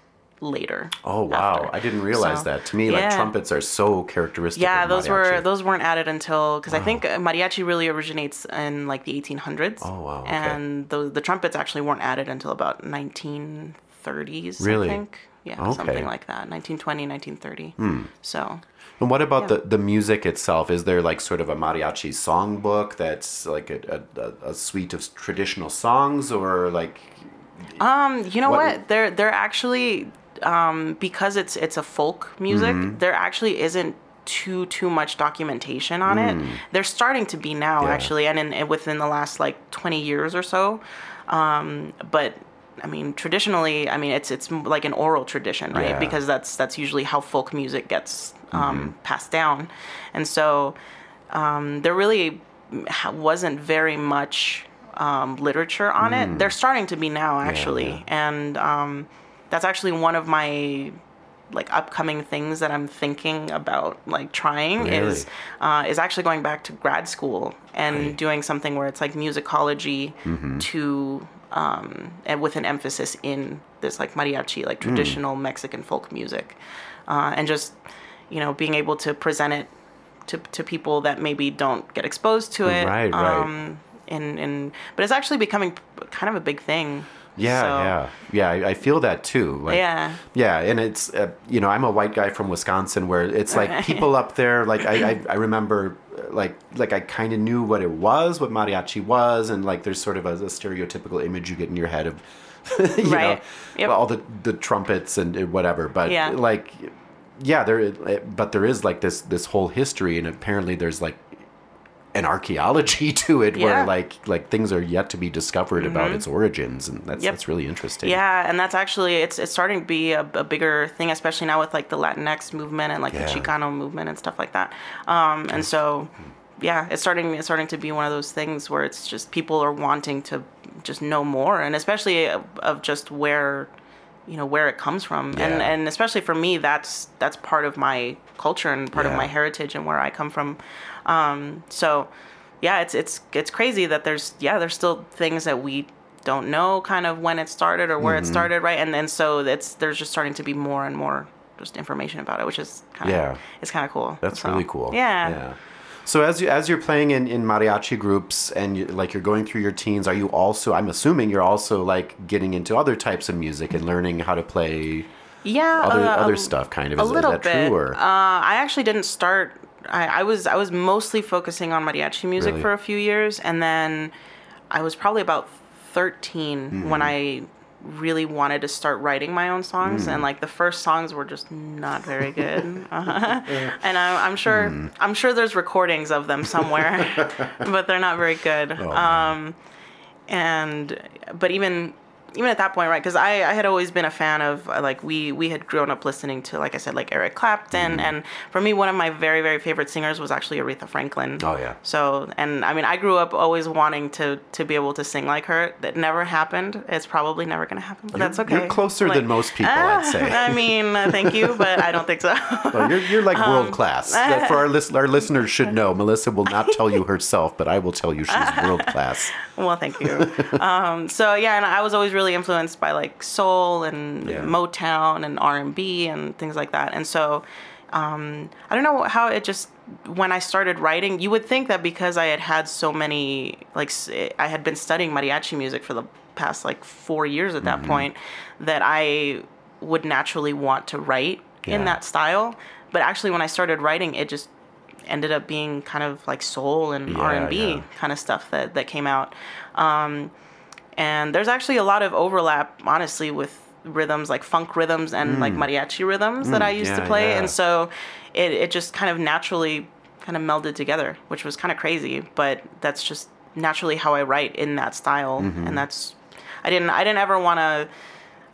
later. oh wow, after. I didn't realize So, that. To me, like trumpets are so characteristic. Yeah, those were those weren't added until because I think uh, mariachi really originates in like the 1800s. Oh, wow, okay. And the the trumpets actually weren't added until about 1930s. Really? I think. Yeah, Okay. Something like that. 1920, 1930. Hmm. So And what about the, the music itself? Is there like sort of a mariachi songbook that's like a, a, a suite of traditional songs or like Um, you know What- what? There there actually um because it's it's a folk music, Mm-hmm. there actually isn't too too much documentation on it. There's starting to be now Mm. Yeah. actually and in, within the last like 20 years or so. Um but I mean traditionally, I mean it's it's like an oral tradition, right? Yeah. Because that's that's usually how folk music gets um passed down. And so um, there really wasn't very much um, literature on it. They're starting to be now, actually, Mm. yeah. and um, that's actually one of my like upcoming things that I'm thinking about like trying is uh, is actually going back to grad school and doing something where it's like musicology Mm-hmm. to um, and with an emphasis in this like mariachi, Mm. like traditional Mexican folk music, uh, and just you know being able to present it to, to people that maybe don't get exposed to it. Right, right. Um, and, and but it's actually becoming kind of a big thing. Yeah, So, yeah, yeah. I, I feel that too. Like, Yeah. yeah, and it's uh, you know I'm a white guy from Wisconsin where it's like people up [laughs] there like I I, I remember uh, like like I kind of knew what it was, what mariachi was, and like there's sort of a, a stereotypical image you get in your head of [laughs] you know Yep. all the the trumpets and whatever. But Yeah. like yeah, there but there is like this this whole history, and apparently there's like an archaeology [laughs] to it where Yeah. Mm-hmm. like like things are yet to be discovered about its origins and that's Yep. that's really interesting Yeah, and that's actually it's it's starting to be a, a bigger thing, especially now with like the Latinx movement and like Yeah. the Chicano movement and stuff like that. Um, and so, yeah, it's starting it's starting to be one of those things where it's just people are wanting to just know more, and especially of, of just where you know where it comes from, and and especially for me, that's that's part of my culture and part Yeah. of my heritage and where I come from. Um, so, yeah, it's it's it's crazy that there's yeah there's still things that we don't know kind of when it started or where Mm-hmm. it started, right? And then so it's there's just starting to be more and more just information about it, which is kind of Yeah. it's kind of cool. That's So, really cool. Yeah. Yeah. So as you as you're playing in, in mariachi groups and you, like you're going through your teens, are you also? I'm assuming you're also like getting into other types of music and learning how to play Yeah, other uh, other a- stuff. Kind of a little is that bit. true? Or Uh, I actually didn't start. I, I was I was mostly focusing on mariachi music Really? for a few years, and then I was probably about 13 Mm-hmm. when I really wanted to start writing my own songs, Mm. and like the first songs were just not very good. uh [laughs] [laughs] And I, I'm sure Mm. I'm sure there's recordings of them somewhere, [laughs] but they're not very good. Oh, um, and but even even at that point right because I, I had always been a fan of uh, like we we had grown up listening to like i said like eric clapton Mm-hmm. and for me one of my very very favorite singers was actually aretha franklin Oh, yeah. so and i mean i grew up always wanting to to be able to sing like her that never happened it's probably never gonna happen but that's okay you're closer Like- than most people, I'd [laughs] say. i mean uh, thank you but i don't think so [laughs] Well, you're, you're like Um, world class. That for our list, our [laughs] listeners should know. Melissa will not tell you herself, but I will tell you she's world class. Well, thank you. um, so yeah, and I was always really influenced by like soul and Yeah. Motown and R and B and things like that. And so um, I don't know how it just when I started writing, you would think that because I had had so many like I had been studying mariachi music for the past like four years at that Mm-hmm. point, that I would naturally want to write Yeah. in that style. But actually, when I started writing, it just ended up being kind of like soul and Yeah, R and B kind of stuff that that came out. Um, and there's actually a lot of overlap, honestly, with rhythms like funk rhythms and like mariachi rhythms that I used Mm. yeah, to play. yeah. And so it, it just kind of naturally kind of melded together, which was kind of crazy. But that's just naturally how I write in that style. Mm-hmm. And that's I didn't I didn't ever want to.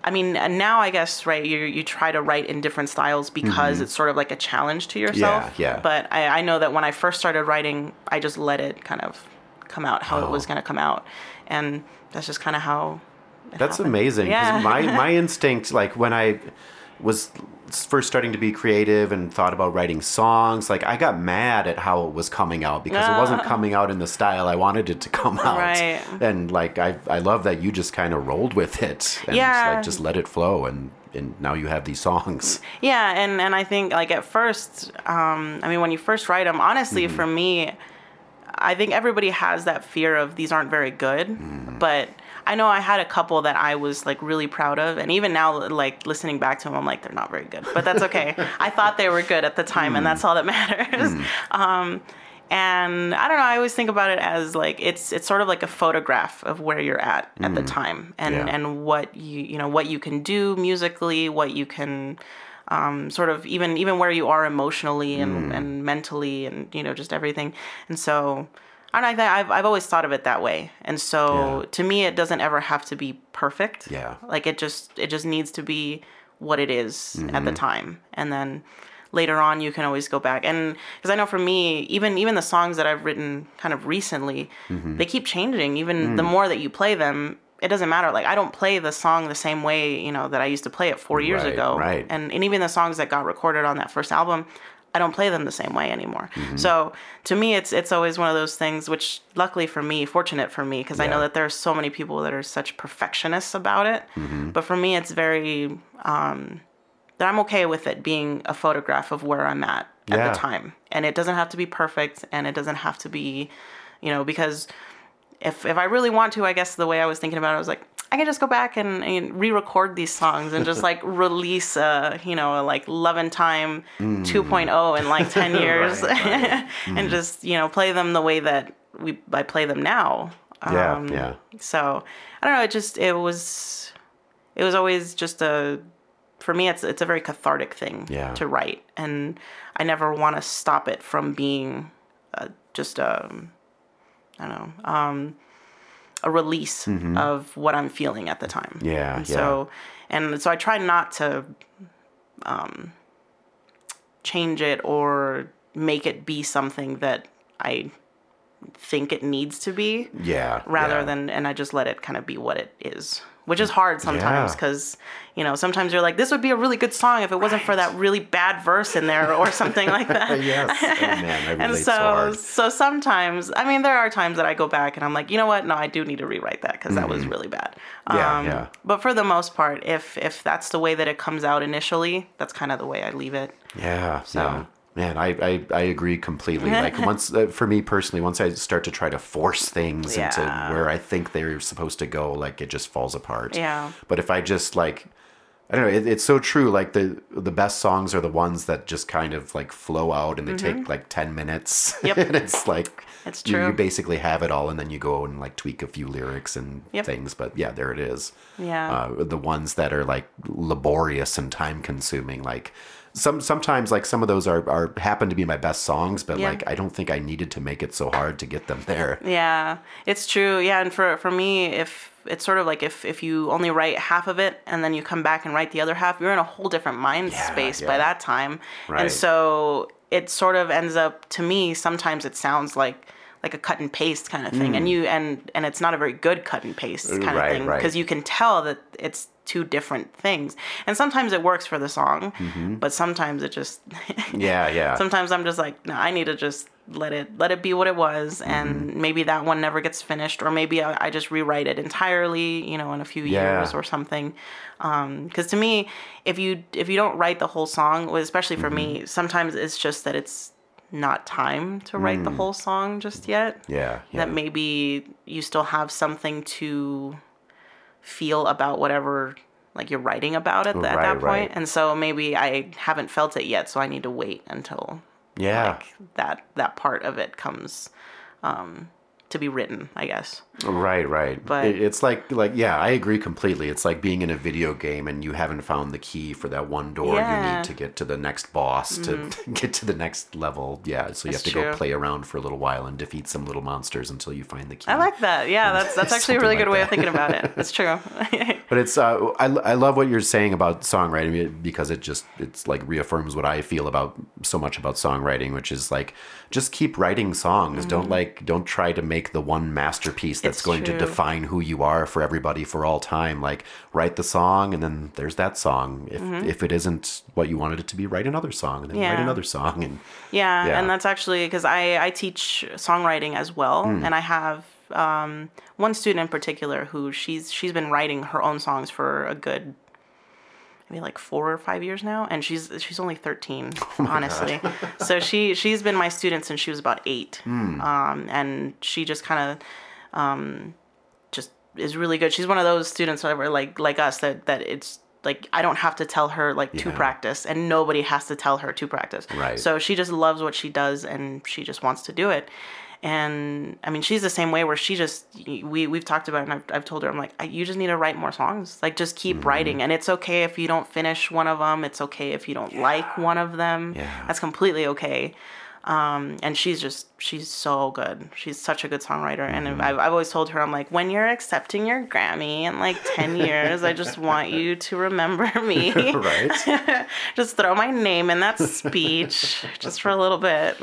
I mean, and now I guess right, you you try to write in different styles because it's sort of like a challenge to yourself. Mm-hmm. yeah. But I, I know that when I first started writing, I just let it kind of come out how it was Oh. going to come out, and that's just kind of how. it That's happened. amazing. Yeah. My my [laughs] instinct, like when I was first starting to be creative and thought about writing songs, like I got mad at how it was coming out because it wasn't coming out in the style I wanted it to come out. Right. And like I I love that you just kind of rolled with it and Yeah. like just let it flow and and now you have these songs. Yeah, and and I think like at first, um, I mean, when you first write them, honestly, Mm-hmm. for me, I think everybody has that fear of these aren't very good, Mm-hmm. but I know I had a couple that I was like really proud of, and even now, like listening back to them, I'm like they're not very good, but that's okay. [laughs] I thought they were good at the time, and that's all that matters. [laughs] Um, and I don't know. I always think about it as like it's it's sort of like a photograph of where you're at at the time, and Yeah. and what you you know what you can do musically, what you can um, sort of even even where you are emotionally and, and mentally and you know just everything and so I don't know, I- I've, I've always thought of it that way and so Yeah. to me it doesn't ever have to be perfect Yeah. like it just it just needs to be what it is at Mm-hmm. the time and then later on you can always go back and because i know for me even even the songs that i've written kind of recently Mm-hmm. they keep changing even Mm. the more that you play them it doesn't matter. Like i don't play the song the same way you know that i used to play it four years Right, ago. right. and, and even the songs that got recorded on that first album i don't play them the same way anymore. Mm-hmm. so to me it's it's always one of those things which luckily for me fortunate for me because i know that there are so many people that are such perfectionists about it. Mm-hmm. but for me it's very um that i'm okay with it being a photograph of where i'm at at the time. And it doesn't have to be perfect and it doesn't have to be you know because if if I really want to, I guess the way I was thinking about it, I was like, I can just go back and, and re-record these songs and just like [laughs] release a you know a, like Love and Time 2.0 in like [laughs] 10 years [laughs] Mm. right. and just you know play them the way that we I play them now. Yeah, Um, yeah. So I don't know. It just it was it was always just a for me it's it's a very cathartic thing Yeah. to write and I never want to stop it from being uh, just a I don't know um, a release of what I'm feeling at the time. Mm-hmm. Yeah, And yeah. so and so I try not to um, change it or make it be something that I think it needs to be Yeah. rather yeah. than and I just let it kind of be what it is. Which is hard sometimes Yeah. because you know sometimes you're like this would be a really good song if it wasn't for that really bad verse in there or something like [laughs] that. yes. Oh man, I [laughs] And so, so, so sometimes, I mean, there are times that I go back and I'm like, you know what? No, I do need to rewrite that because that was really bad. Mm-hmm. Um, Yeah, yeah. But for the most part, if if that's the way that it comes out initially, that's kind of the way I leave it. Yeah. So- yeah. Man, I, I, I agree completely. Like [laughs] once, uh, for me personally, once I start to try to force things into where I think they're supposed to go, like it just falls apart. Yeah. But if I just like, I don't know, it, it's so true. Like the the best songs are the ones that just kind of like flow out and they take like ten minutes. Mm-hmm. [laughs] Yep. and it's like It's You, you basically have it all, and then you go and like tweak a few lyrics and Yep. things. But yeah, there it is. Yeah. Uh, the ones that are like laborious and time consuming, like. Some sometimes like some of those are, are happen to be my best songs, but Yeah. like I don't think I needed to make it so hard to get them there. [laughs] Yeah, it's true. Yeah, and for for me, if it's sort of like if if you only write half of it and then you come back and write the other half, you're in a whole different mind Yeah, space yeah. by that time. Right. And so it sort of ends up to me sometimes it sounds like like a cut and paste kind of thing and you and and it's not a very good cut and paste kind Mm. Right, of thing right. because you can tell that it's two different things and sometimes it works for the song Mm-hmm. but sometimes it just [laughs] Yeah, yeah. sometimes I'm just like, no, I need to just let it let it be what it was, and Mm-hmm. maybe that one never gets finished, or maybe I, I just rewrite it entirely, you know, in a few Yeah. years or something. Because to me, if you if you don't write the whole song, especially for Mm-hmm. me, sometimes it's just that it's not time to write the whole song just yet. Mm. yeah, yeah. That maybe you still have something to feel about whatever like you're writing about it at Right, that point. right. And so maybe I haven't felt it yet, so I need to wait until yeah. like that that part of it comes um, to be written, I guess. Right, right. But- it's like, like, yeah, I agree completely. It's like being in a video game and you haven't found the key for that one door you Yeah. Mm-hmm. need to get to the next boss to [laughs] get to the next level. Yeah, so you That's have to go play around for a little while and defeat some little monsters until you find the key. I like that. Yeah, that's that's [laughs] actually a really like good way of thinking about it. That's [laughs] true. But it's uh, I, I love what you're saying about songwriting because it just it's like reaffirms what I feel about so much about songwriting, which is like just keep writing songs. Don't like don't try to make the one masterpiece that's Mm-hmm. It's going to define who you are for everybody for all time. Like write the song and then there's that song. If if it isn't what you wanted it to be, write another song and then write Mm-hmm. Another song and Yeah, Yeah. and that's actually because I, I teach songwriting as well, Hmm. and I have um, one student in particular who she's she's been writing her own songs for a good maybe like four or five years now, and she's she's only thirteen, [laughs] Oh honestly. so she she's been my student since she was about eight, Hmm. um, and she just kind of um, just is really good. She's one of those students that were like like us that that it's like I don't have to tell her like to practice, and nobody has to tell her to practice. Right. So she just loves what she does, and she just wants to do it. And I mean, she's the same way where she just we we've talked about, it and I've I've told her I'm like, I, you just need to write more songs. Like, just keep Mm-hmm. writing, and it's okay if you don't finish one of them. It's okay if you don't like one of them. Yeah. That's completely okay. Um, and she's just she's so good. She's such a good songwriter, and Mm-hmm. I've, I've always told her I'm like, when you're accepting your Grammy in like ten years, I just want you [laughs] to remember [laughs] me. right. [laughs] just throw my name in that speech just for a little bit.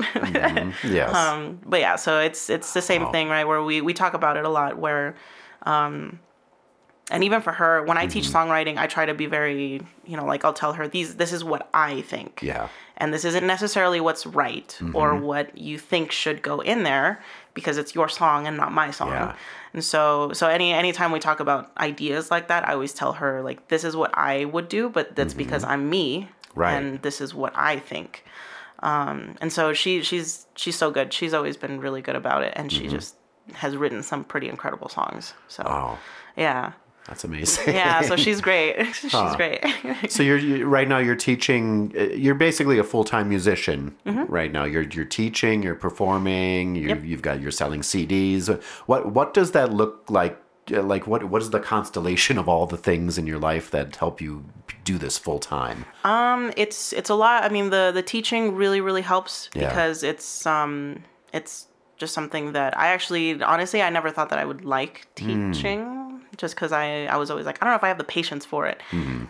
yes. um, but yeah, so it's it's the same Wow. thing, right? Where we we talk about it a lot. Where, um, and even for her, when I teach Mm-hmm. songwriting, I try to be very, you know, like I'll tell her these. This is what I think. yeah. And this isn't necessarily what's right or Mm-hmm. what you think should go in there because it's your song and not my song. Yeah. And so so any anytime we talk about ideas like that, I always tell her like this is what I would do, but that's because I'm me. Mm-hmm. Right. And this is what I think. Um, and so she she's she's so good. She's always been really good about it and she just has written some pretty incredible songs. So Mm-hmm. Wow. yeah. That's amazing. Yeah, so [laughs] she's great. [laughs] she's great. [laughs] So you're you, right now you're teaching. uh, You're basically a full time musician right now. You're you're teaching. You're performing. You, Mm-hmm. Yep. You've got you're selling CDs. What what does that look like? Uh, Like what what is the constellation of all the things in your life that help you do this full time? Um, it's it's a lot. I mean, the the teaching really really helps Yeah. because it's um it's just something that I actually honestly I never thought that I would like Hmm. teaching. Just because I, I was always like I don't know if I have the patience for it,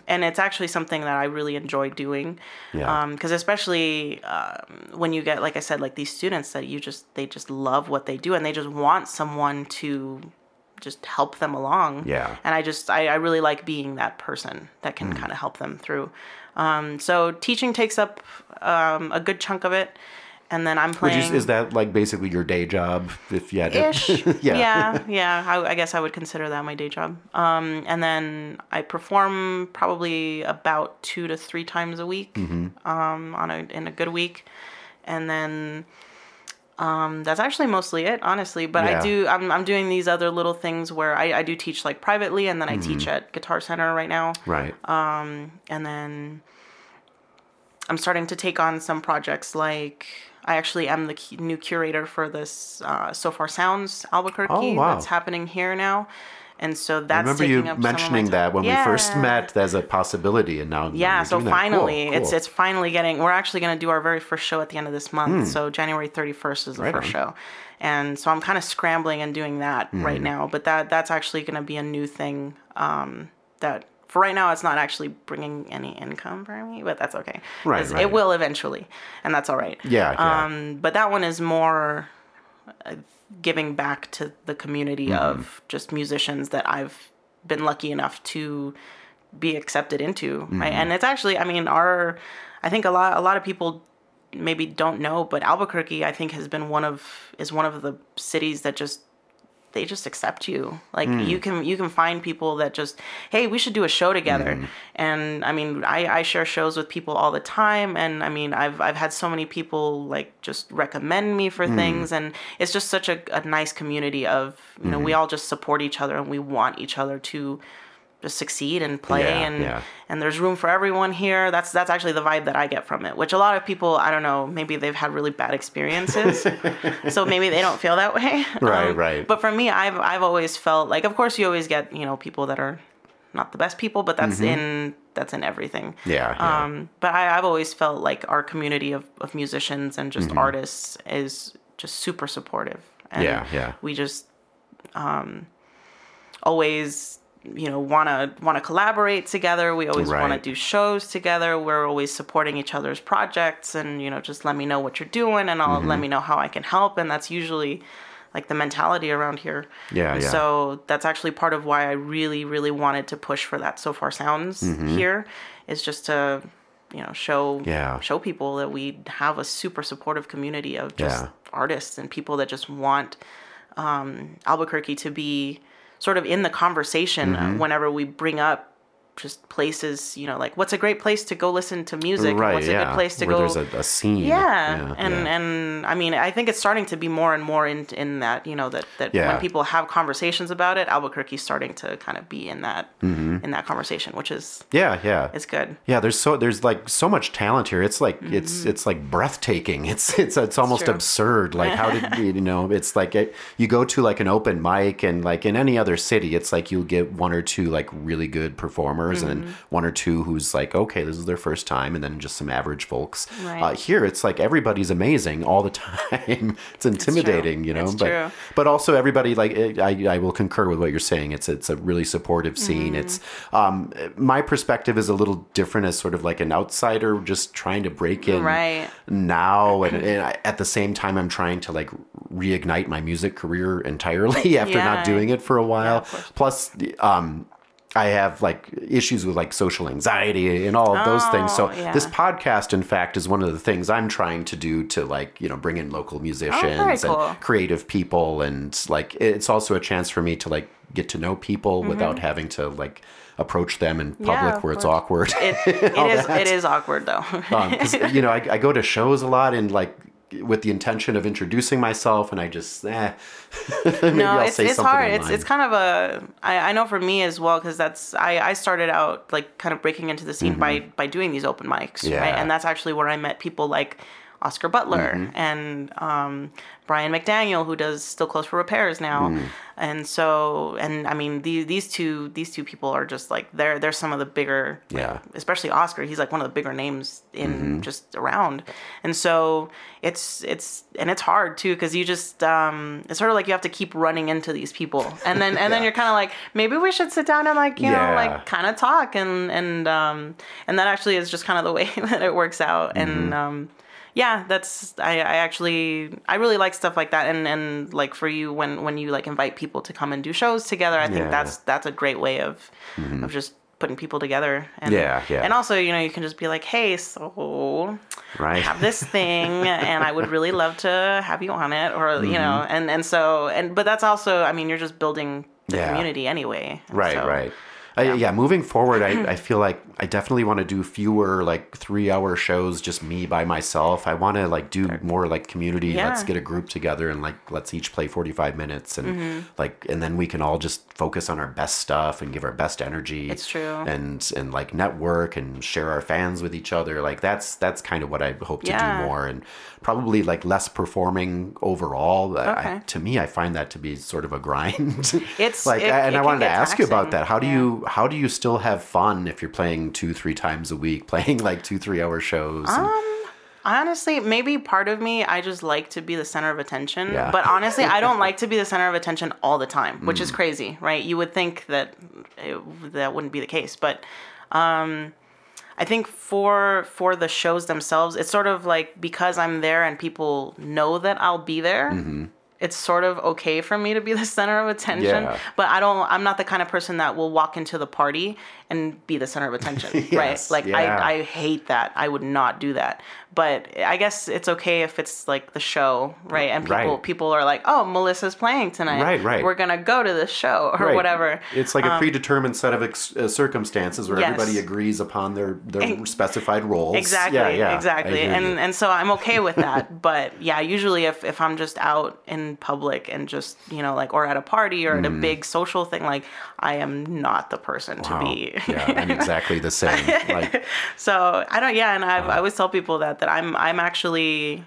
and it's actually something that I really enjoy doing. Yeah. Because especially um, when you get like I said like these students that you just they just love what they do and they just want someone to just help them along. Yeah. And I just I, I really like being that person that can kind of help them through. Um, so teaching takes up um, a good chunk of it, and then I'm playing. you, is that like basically your day job? If you had to, ish. [laughs] yeah. yeah, yeah. I, I guess I would consider that my day job. Um, and then I perform probably about two to three times a week. Mm-hmm. Um, on a in a good week, and then. Um, that's actually mostly it, honestly. But Yeah. I do, I'm, I'm doing these other little things where I, I do teach like privately, and then I teach Mm-hmm. at Guitar Center right now Right. and then I'm starting to take on some projects like I actually am the new curator for this uh, Sofar Sounds Albuquerque Oh, wow. that's happening here now, and so I that's remember taking you up some of my mentioning that when we first met as a possibility, and now Yeah, so that. Cool, finally, it's it's finally getting. We're actually going to do our very first show at the end of this month. So January thirty first is the Hmm. Right first on. show, and so I'm kind of scrambling and doing that Hmm. right now. But that that's actually going to be a new thing. Um, that for right now, it's not actually bringing any income for me, but that's okay. Right, right. It will eventually, and that's all right. Yeah, yeah. Um, but that one is more uh, giving back to the community Mm-hmm. of just musicians that I've been lucky enough to be accepted into Mm-hmm. right and it's actually i mean our i think a lot a lot of people maybe don't know but albuquerque i think has been one of is one of the cities that just they just accept you like Mm. you can you can find people that just hey we should do a show together Mm-hmm. and i mean I, I share shows with people all the time and i mean i've i've had so many people like just recommend me Mm. for things and it's just such a, a nice community of you know we all just support each other and we want each other to just succeed and play Yeah, and yeah. and there's room for everyone here that's that's actually the vibe that i get from it which a lot of people i don't know maybe they've had really bad experiences [laughs] so maybe they don't feel that way [laughs] Right, Um, right. but for me i've i've always felt like of course you always get you know people that are not the best people but that's in that's in everything Mm-hmm. Yeah, yeah. um but I, i've always felt like our community of, of musicians and Mm-hmm. just artists is just super supportive and Yeah, yeah. we just um always you know want to want to collaborate together we always want to do shows together we're always supporting each other's projects and you know just let me know what you're doing and i'll Mm-hmm. let me know how i can help and that's usually like the mentality around here Yeah, yeah. so that's actually part of why i really really wanted to push for that Sofar Sounds here is just to you know show Mm-hmm. Yeah. show people that we have a super supportive community of just Yeah. artists and people that just want um, Albuquerque to be sort of in the conversation Mm-hmm. whenever we bring up just places, you know, like what's a great place to go listen to music? right. what's yeah. a good place to Where go? there's a, a scene. yeah. and yeah. and I mean, I think it's starting to be more and more in in that you know that that Yeah. when people have conversations about it, Albuquerque's starting to kind of be in that Mm-hmm. in that conversation, which is yeah, yeah. it's good. Yeah, there's so there's like so much talent here. It's like it's it's like breathtaking. It's it's it's almost true. absurd. Like how did [laughs] you you know? It's like it, you go to like an open mic and like in any other city, it's like you'll get one or two like really good performers and then one or two who's like okay, this is their first time, and then just some average folks. Right. Uh, here, it's like everybody's amazing all the [laughs] time. it's intimidating, you know. It's but true. but also everybody like it- I, I will concur with what you're saying it's it's a really supportive scene Mm-hmm. it's um my perspective is a little different as sort of like an outsider just trying to break in Right. now and, [clears throat] and I, at the same time i'm trying to like reignite my music career entirely [laughs] after Yeah. not doing it for a while course. plus um I have like issues with like social anxiety and all of those things. So Oh, yeah. this podcast, in fact, is one of the things I'm trying to do to like you know bring in local musicians cool. and creative people, and like it's also a chance for me to like get to know people without having to like approach them in public Mm-hmm. Yeah, where it's awkward. It, [laughs] it is it is awkward though. because you know I, I go to shows a lot and like with the intention of introducing myself, and I just eh. [laughs] No, it's, it's hard. in It's it's kind of a I, I know for me as well because that's I, I started out like kind of breaking into the scene by by doing these open mics, Mm-hmm. Yeah. right? And that's actually where I met people like Oscar Butler Mm-hmm. and um, Brian McDaniel, who does Still Close for Repairs now, Mm. and so and I mean these these two these two people are just like they're they're some of the bigger like, Yeah. especially Oscar. He's like one of the bigger names in Mm-hmm. just around, and so it's it's and it's hard too because you just um it's sort of like you have to keep running into these people, and then and then [laughs] you're kind of like maybe we should sit down and like you Yeah. know like kind of talk and and um and that actually is just kind of the way [laughs] that it works out, Mm-hmm. and um yeah that's I, I actually i really like stuff like that and and like for you when when you like invite people to come and do shows together i think Yeah. Mm-hmm. that's that's a great way of of just putting people together and Yeah, yeah. and also you know you can just be like hey so I Right. have this thing and i would really love to have you on it or you know Mm-hmm. and and so and but that's also i mean you're just building the Yeah. community anyway Right, So, right. Uh, yeah. moving forward, I, I [clears throat] feel like I definitely want to do fewer like three hour shows, just me by myself. I want to like do more like community. Let's Mm-hmm. get a group together and like let's each play 45 minutes and like, and then we can all just focus on our best stuff and give our best energy. It's true. And, and like network and share our fans with each other. Like that's, that's kind of what I hope to Yeah. do more and probably like less performing overall. I- to me, I find that to be sort of a grind. [laughs] It's- like, it- and it I wanted to ask you about that. How do Yeah. you how do you still have fun if you're playing two three times a week, [laughs] playing like two three hour shows? and- Um, Honestly, maybe part of me, I just like to be the center of attention. Yeah. But honestly, I don't like to be the center of attention all the time, which Mm. is crazy, right? You would think that it, that wouldn't be the case, but um, I think for for the shows themselves, it's sort of like because I'm there and people know that I'll be there. Mm-hmm. It's sort of okay for me to be the center of attention, Yeah. but I don't. I'm not the kind of person that will walk into the party and be the center of attention, [laughs] Yes, right? Like yeah. I, I hate that. I would not do that. But I guess it's okay if it's like the show, right? And people Right. people are like, "Oh, Melissa's playing tonight. Right, right. We're gonna go to this show or Right. whatever." It's like a predetermined set of ex- uh, circumstances where Um, Yes. everybody agrees upon their their specified roles. Exactly, Yeah, yeah, exactly. And you. and so I'm okay with that. [laughs] but yeah, usually if if I'm just out in public and just, you know, like or at a party or at a big social thing, like I am not the person to Mm. Be. yeah, I'm exactly the same. [laughs] Like, So I don't. Yeah, and I've, I always tell people that that I'm I'm actually.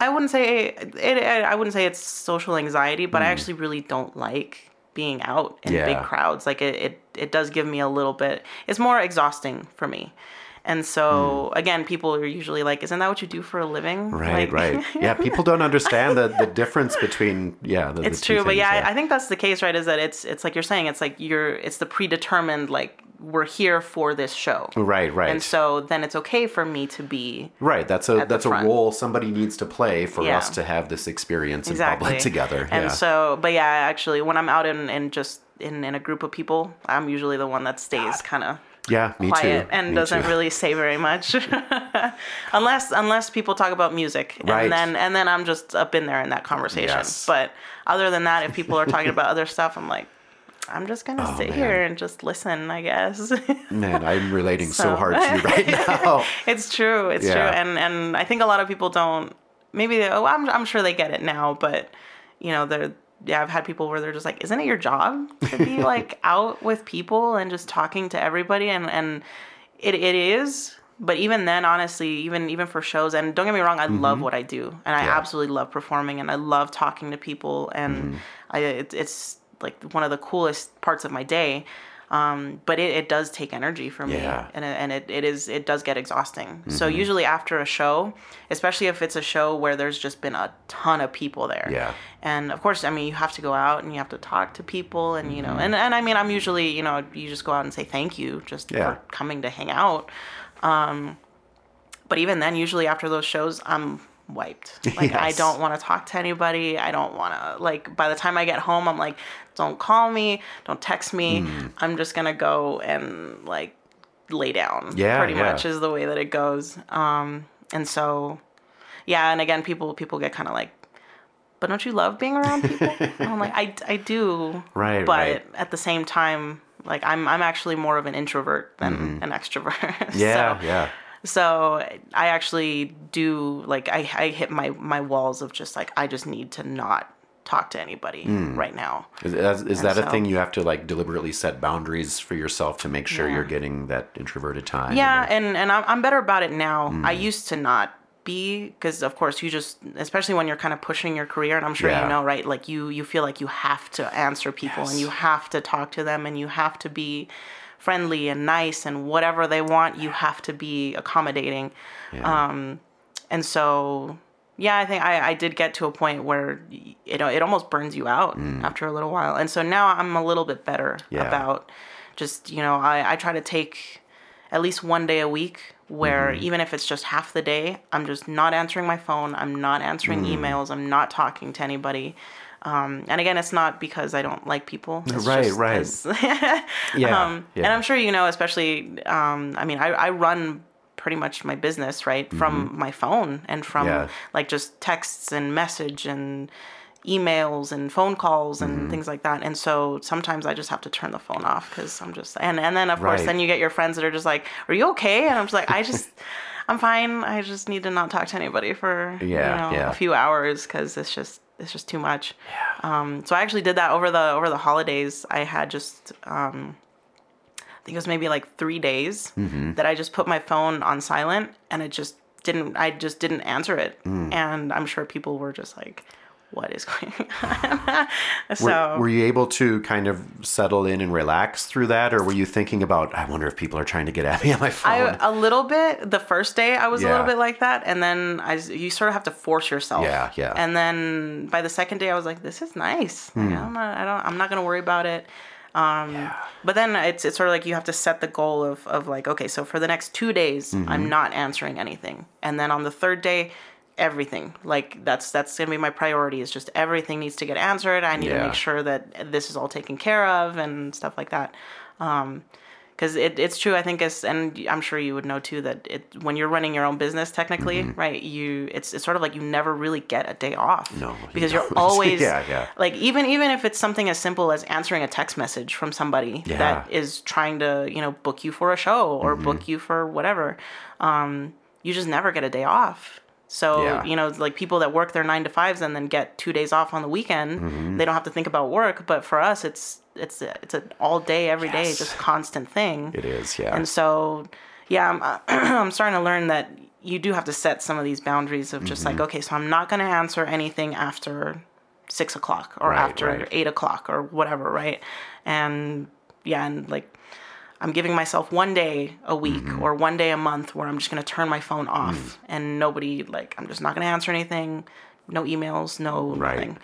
I wouldn't say it. I wouldn't say it's social anxiety, but I mm. actually really don't like being out in. Yeah. big crowds. Like it, it, it does give me a little bit. It's more exhausting for me. And so mm. again, people are usually like, "Isn't that what you do for a living?" Right, Like- right. [laughs] Yeah, people don't understand the, the difference between yeah. The, It's the true, but yeah, I, I think that's the case, right? Is that it's it's like you're saying, it's like you're it's the predetermined like we're here for this show, Right, right. And so then it's okay for me to be Right, that's a that's a role somebody needs to play for Yeah. us to have this experience in exactly public together. And yeah. so, but yeah, actually, when I'm out in, in just in, in a group of people, I'm usually the one that stays kind of yeah, me quiet too. and me doesn't too. really say very much, [laughs] unless unless people talk about music, Right. and then and then I'm just up in there in that conversation. Yes. But other than that, if people are talking about other stuff, I'm like. I'm just gonna Oh, sit man. here and just listen, I guess. [laughs] Man, I'm relating so, So- hard to you right [laughs] now. It's true. It's true. And and I think a lot of people don't. Maybe they, oh, I'm I'm sure they get it now, but you know, they're yeah. I've had people where they're just like, isn't it your job to be [laughs] like out with people and just talking to everybody? And and it it is. But even then, honestly, even even for shows, and don't get me wrong, I love what I do, and I Mm-hmm. Absolutely love performing, and I love talking to people, and Mm-hmm. I it, it's like one of the coolest parts of my day. Um, but it, it does take energy for me, Yeah. and it, and it, it is it does get exhausting. So usually after a show, especially if it's a show where there's just been a ton of people there, Yeah. and of course, I mean you have to go out and you have to talk to people, and you know, and and I mean I'm usually you know you just go out and say thank you just Yeah. for coming to hang out. Um, but even then, usually after those shows, I'm wiped. [laughs] Like I don't want to talk to anybody. I don't want to like. By the time I get home, I'm like, don't call me, don't text me. Hmm. I'm just gonna go and like lay down. Yeah, pretty yeah. much is the way that it goes. Um, and so, yeah, and again, people people get kind of like. But don't you love being around people? [laughs] I'm like, I, I do. Right, But right. at the same time, like I'm I'm actually more of an introvert than an extrovert. Mm-hmm. [laughs] Yeah, so, yeah. So I actually do like I, I hit my my walls of just like I just need to not talk to anybody right now. Is, is, is that a thing you have to like deliberately set boundaries for yourself to make sure Yeah. you're getting that introverted time? Yeah, and and and I'm, I'm better about it now. I Mm. used to not be because of course you just especially when you're kind of pushing your career and I'm sure Yeah. you know right like you you feel like you have to answer people and you have to talk to them and you have to be friendly and nice and whatever they want you have to be accommodating um and so yeah i think i, I did get to a point where y- it, it almost burns you out after a little while and so now i'm a little bit better Mm. Yeah. about just you know I, I try to take at least one day a week where Mm-hmm. even if it's just half the day i'm just not answering my phone i'm not answering Mm. emails i'm not talking to anybody um, and again it's not because i don't like people it's Right, right. [laughs] yeah, um, yeah. And I'm sure you know, especially, um, I mean, I, I run pretty much my business, right, from my phone and from Mm-hmm. Yeah. like just texts and message and emails and phone calls and Mm-hmm. things like that. And so sometimes I just have to turn the phone off because I'm just, and, and then of course, then you get your friends that are just like, are you okay? And I'm just like, I just, I'm fine. I just need to not talk to anybody for, Yeah, you know, yeah. a few hours because it's just, it's just too much. Yeah. Um, so I actually did that over the over the holidays. I had just um, I think it was maybe like three days Mm-hmm. that I just put my phone on silent and it just didn't. I just didn't answer it, Mm. and I'm sure people were just like, "What is going on?" [laughs] so Were, were you able to kind of settle in and relax through that, or were you thinking about, I wonder if people are trying to get at me on my phone? I a little bit the first day I was a little bit like that, and then I, you sort of have to force yourself. Yeah, yeah. And then by the second day, I was like, this is nice. Hmm. Like, I'm not, I don't, I'm not gonna worry about it. Um, But then it's it's sort of like you have to set the goal of of like, okay, so for the next two days, Mm-hmm. I'm not answering anything, and then on the third day. Everything like that's that's gonna be my priority. Is just everything needs to get answered. I need to make sure that this is all taken care of and stuff like that because it, it's true i think it's and i'm sure you would know too that it when you're running your own business technically right you it's, it's sort of like you never really get a day off Mm-hmm. No, because you're [laughs] always Yeah, yeah. like even even if it's something as simple as answering a text message from somebody Yeah. that is trying to you know book you for a show or Mm-hmm. book you for whatever um you just never get a day off so Yeah. you know like people that work their nine to fives and then get two days off on the weekend Mm-hmm. they don't have to think about work but for us it's it's it's an all day every day Yes. just constant thing it is, yeah. and so, yeah, I'm, [clears throat] I'm starting to learn that you do have to set some of these boundaries of just Mm-hmm. like, okay, so I'm not going to answer anything after six o'clock or Right, after right. eight o'clock or whatever, right? And yeah, and like, I'm giving myself one day a week Mm-hmm. or one day a month where I'm just going to turn my phone off Mm. and nobody, like, I'm just not going to answer anything, no emails, no Right. nothing.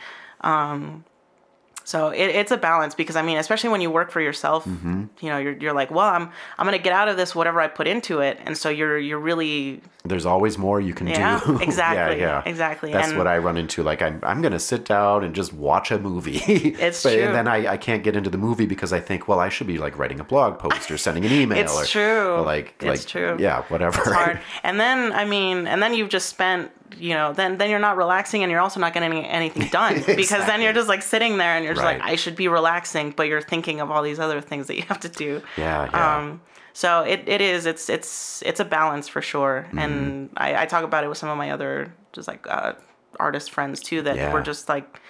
So it, it's a balance because I mean, especially when you work for yourself, Mm-hmm. you know, you're, you're like, well, I'm I'm gonna get out of this whatever I put into it, and so you're you're really There's always more you can Yeah, do. [laughs] exactly, exactly. That's And- what I run into. Like I'm, I'm gonna sit down and just watch a movie. [laughs] It's but, true. And then I, I can't get into the movie because I think, well, I should be like writing a blog post or sending an email. It's or, true. or like, It's like, true. Yeah, whatever. it's hard. [laughs] And then I mean, and then you've just spent, you know, then then you're not relaxing, and you're also not getting anything done [laughs] because then you're just like sitting there and you're just Right. like, I should be relaxing, but you're thinking of all these other things that you have to do. Yeah, yeah. Um, so it, it is it's it's it's a balance for sure, Mm-hmm. and I, I talk about it with some of my other just like uh, artist friends too that Yeah. were just like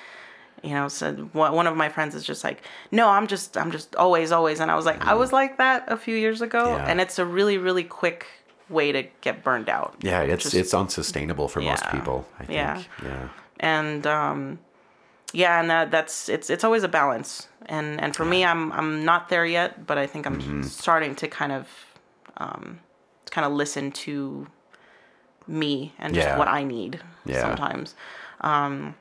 you know said one one of my friends is just like no i'm just i'm just always always and i was like i was like that a few years ago Mm-hmm. Yeah. and it's a really really quick way to get burned out yeah, it's Just- it's unsustainable for most people. I think. Yeah. Yeah. and um yeah and that that's it's it's always a balance and and for me i'm i'm not there yet but i think i'm Mm-hmm. starting to kind of um kind of listen to me and just Yeah. what i need Yeah. sometimes um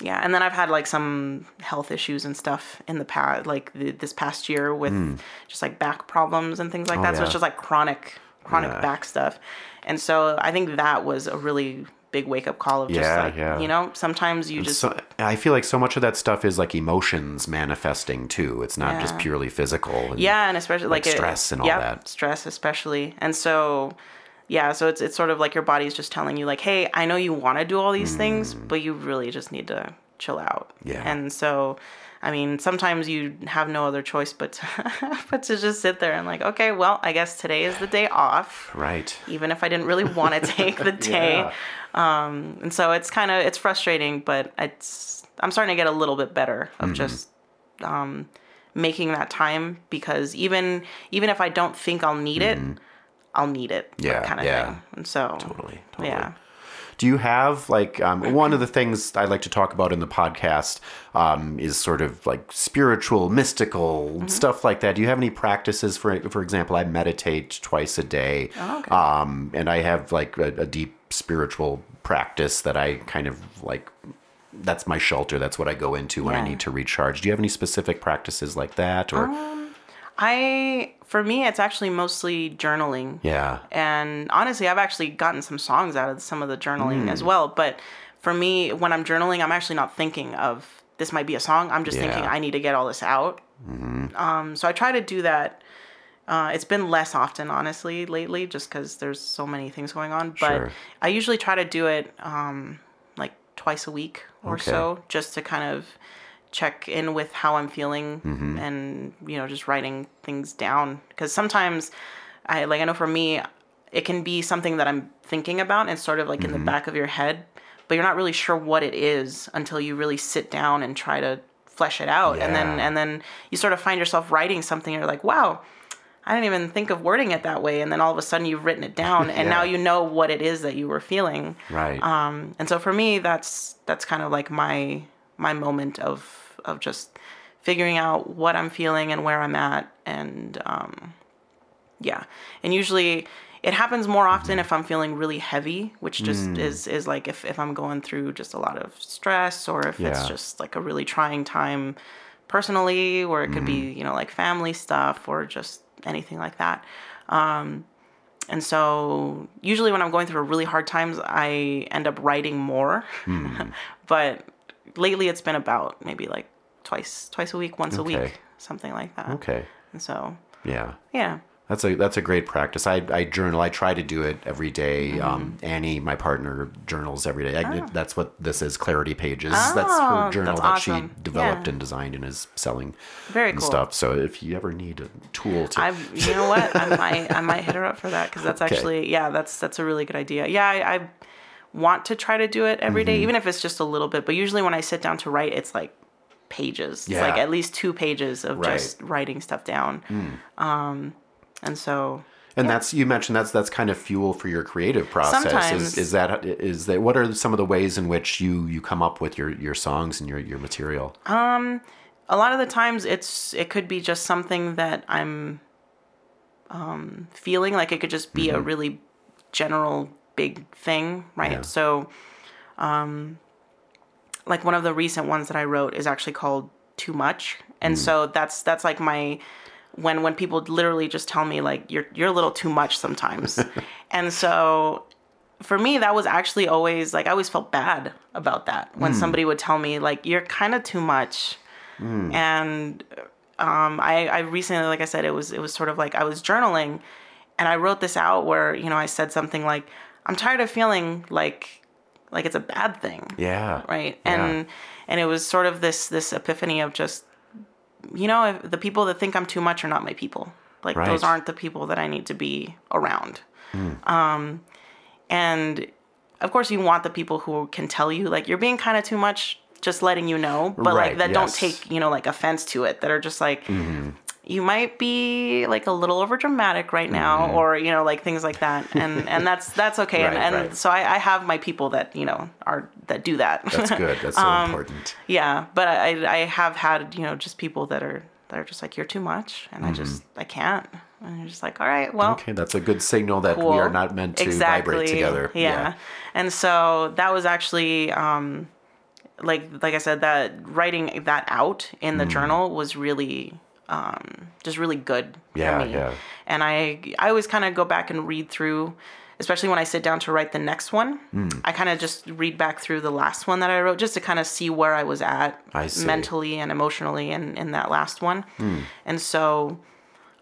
yeah and then i've had like some health issues and stuff in the past like the, this past year with just like back problems and things like. Oh, that so it's just like chronic chronic Yeah. back stuff and so i think that was a really big wake up call of just Yeah, like yeah. you know sometimes you just So I feel like so much of that stuff is like emotions manifesting too. It's not just purely physical. and- yeah and especially like like, it- stress and all yep, that. stress especially and so yeah so it's it's sort of like your body's just telling you like hey i know you want to do all these things but you really just need to chill out Mm. Yeah. and so I mean, sometimes you have no other choice but to, [laughs] but to just sit there and like, okay, well, I guess today is the day off, Right. even if I didn't really want to [laughs] take the day. Yeah. And so it's kind of it's frustrating, but it's I'm starting to get a little bit better of Mm-hmm. just um, making that time because even even if I don't think I'll need it, I'll need it. Mm-hmm. Yeah, kind of yeah. thing. And so Totally, totally. yeah. Do you have like um, one of the things I like to talk about in the podcast um, is sort of like spiritual, mystical Mm-hmm. stuff like that? Do you have any practices for for example? I meditate twice a day, Oh, okay. um, and I have like a, a deep spiritual practice that I kind of like. That's my shelter. That's what I go into when I need to recharge. Do you have any specific practices like that, or I for me it's actually mostly journaling. yeah, And honestly, I've actually gotten some songs out of some of the journaling Hmm. as well. But for me, when I'm journaling, I'm actually not thinking of this might be a song. I'm just thinking Yeah. Mm-hmm. I need to get all this out. Mm-hmm. Um, so I try to do that. Uh, it's been less often, honestly, lately, just because there's so many things going on. But Sure. I usually try to do it um, like twice a week or Okay. so, just to kind of check in with how I'm feeling Mm-hmm. and you know just writing things down. Because sometimes I like I know for me it can be something that I'm thinking about and sort of like in the back of your head but you're not really sure what it is until you really sit down and try to flesh it out. And then and then you sort of find yourself writing something and you're like wow I didn't even think of wording it that way. And then all of a sudden you've written it down [laughs] and now you know what it is that you were feeling. Right, um, and so for me that's that's kind of like my my moment of of just figuring out what i'm feeling and where i'm at and um, yeah and usually it happens more often if i'm feeling really heavy which just Mm. is is like if, if i'm going through just a lot of stress or if Yeah. it's just like a really trying time personally or it could be Mm-hmm. you know like family stuff or just anything like that Um, and so usually when I'm going through really hard times, I end up writing more. [laughs] but lately it's been about maybe like twice twice a week, once a week, something like that. okay, And so yeah. yeah. That's a that's a great practice. I, I journal. I try to do it every day. Mm-hmm. Um, Annie, my partner, journals every day. I, That's what this is. Clarity Pages. that's her Oh, journal that's that she developed Yeah. and designed and is selling Very and cool. stuff. So if you ever need a tool to, I you know what I might I might hit her up for that because that's [laughs] Okay. actually yeah that's that's a really good idea. Yeah, I, I want to try to do it every day, Mm-hmm. even if it's just a little bit. But usually when I sit down to write, it's like pages. It's like at least two pages of Right. Just writing stuff down. Um, and so and that's you mentioned that's that's kind of fuel for your creative process. Sometimes. Is, is that is that what are some of the ways in which you you come up with your your songs and your your material? a lot of the times it's it could be just something that I'm um, feeling like it could just be a really general big thing, right? Yeah. So, um, like one of the recent ones that I wrote is actually called "Too Much," and mm. so that's that's like my when when people literally just tell me like you're you're a little too much sometimes, [laughs] and so for me that was actually always like I always felt bad about that when mm. somebody would tell me like you're kind of too much. Mm. And um, I, I recently, like I said, it was it was sort of like I was journaling, and I wrote this out where you know I said something like, "I'm tired of feeling like like it's a bad thing," Yeah. right? Yeah. And and it was sort of this this epiphany of just, you know, if the people that think I'm too much are not my people. Like Right. those aren't the people that I need to be around. Um, and of course, you want the people who can tell you like you're being kind of too much, just letting you know, but Right, like that don't take you know like offense to it. That are just like you might be like a little over dramatic right now, or you know like things like that, and [laughs] and that's that's okay. Right, and and right. so I, I have my people that you know are that do that. That's [laughs] good. That's so Um, important. yeah, but I I have had you know just people that are that are just like you're too much, and I just I can't. And you're just like, all right, well, Okay, that's a good signal that we are not meant to vibrate together. Yeah. And so that was actually um like like I said that writing that out in Mm. the journal was really um just really good Yeah, for me. yeah. And I I always kind of go back and read through especially when I sit down to write the next one. Mm. I kind of just read back through the last one that I wrote just to kind of see where I was at I. Mentally and emotionally in in that last one. And so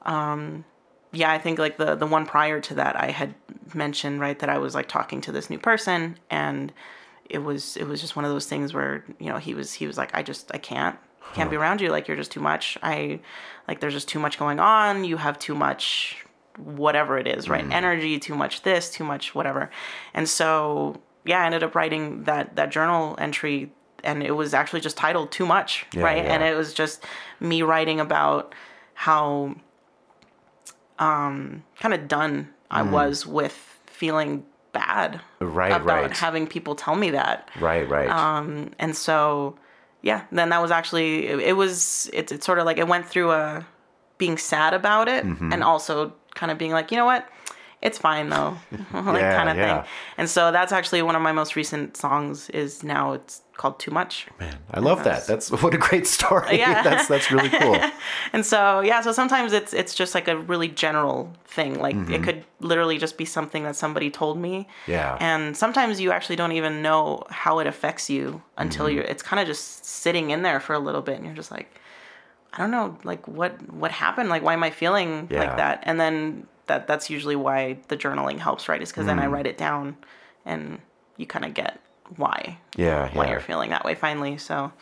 um, yeah, I think like the the one prior to that, I had mentioned right that I was like talking to this new person, and it was it was just one of those things where you know he was he was like I just I can't can't be around you. Like you're just too much. I like there's just too much going on. You have too much whatever it is, right? Energy, too much this, too much whatever. And so yeah, I ended up writing that that journal entry and it was actually just titled Too Much, Yeah, right? And it was just me writing about how um kind of done I was with feeling bad Mm. Right, about right. having people tell me that Right, right. um, and so yeah then that was actually it, it was it's it's sort of like it went through a being sad about it Mm-hmm. and also kind of being like you know what it's fine though [laughs] like Yeah, kind of yeah. thing and so that's actually one of my most recent songs is now it's called too much Man, I love that. That's [laughs] what a great story. Yeah. [laughs] that's that's really cool. and so yeah so sometimes it's it's just like a really general thing like Mm-hmm. it could literally just be something that somebody told me Yeah. and sometimes you actually don't even know how it affects you until Mm-hmm. you're it's kind of just sitting in there for a little bit and you're just like i don't know like what what happened like why am i feeling Yeah. like that and then that that's usually why the journaling helps right is because then i Mm. write it down and you kind of get why Yeah, why yeah. you're feeling that way finally so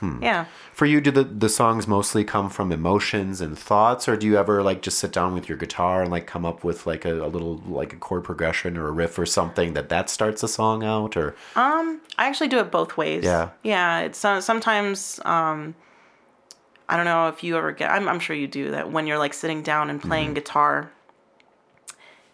Hmm. yeah For you, do the, the songs mostly come from emotions and thoughts, or do you ever like just sit down with your guitar and like come up with like a, a little like a chord progression or a riff or something that that starts a song out? Or um, I actually do it both ways. Yeah. Yeah. It's uh, sometimes, um, I don't know if you ever get, I'm, I'm sure you do that when you're like sitting down and playing Mm-hmm. guitar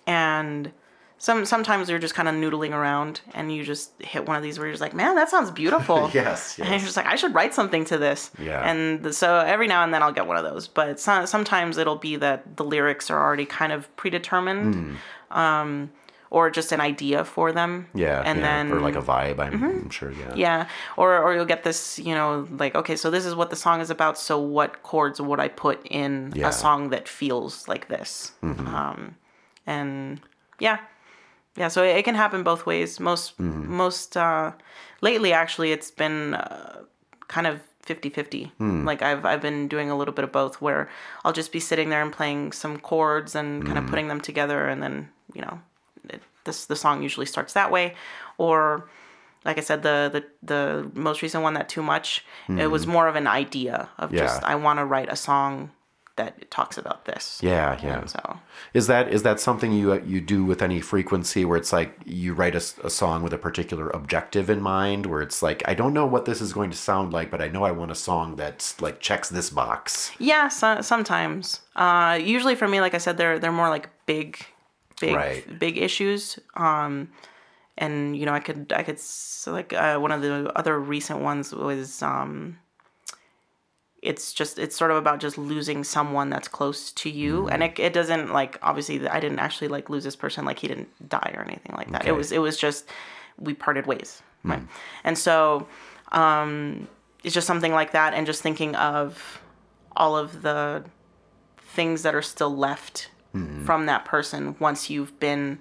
and some, sometimes you're just kind of noodling around and you just hit one of these where you're just like, man, that sounds beautiful. [laughs] Yes, And you're just like, I should write something to this. Yeah. And so every now and then I'll get one of those, but so, sometimes it'll be that the lyrics are already kind of predetermined. Um, or just an idea for them. Yeah, And yeah, then or like a vibe. I'm, I'm sure. Yeah. yeah, or or you'll get this, you know, like okay, so this is what the song is about. So what chords would I put in Yeah. a song that feels like this? Um, and yeah, yeah. So it, it can happen both ways. Most most uh, lately, actually, it's been uh, kind of 50-50. Like I've I've been doing a little bit of both, where I'll just be sitting there and playing some chords and kind of putting them together, and then you know, it, this the song usually starts that way, or like I said, the the the most recent one, that too much, it was more of an idea of just Mm-hmm. I want to write a song that talks about this. Yeah, yeah. And so Is that is that something you uh, you do with any frequency where it's like you write a, a, song with a particular objective in mind where it's like I don't know what this is going to sound like but I know I want a song that's like checks this box. yeah, so, sometimes. Uh, usually for me, like I said, they're they're more like big, big, Right. big issues. Um, and you know, I could I could s- like uh, one of the other recent ones was um, it's just it's sort of about just losing someone that's close to you. Mm-hmm. And it, it doesn't like obviously i didn't actually like lose this person like he didn't die or anything like that. Okay. it was it was just we parted ways. Hmm. Right. And so um it's just something like that and just thinking of all of the things that are still left hmm. from that person once you've been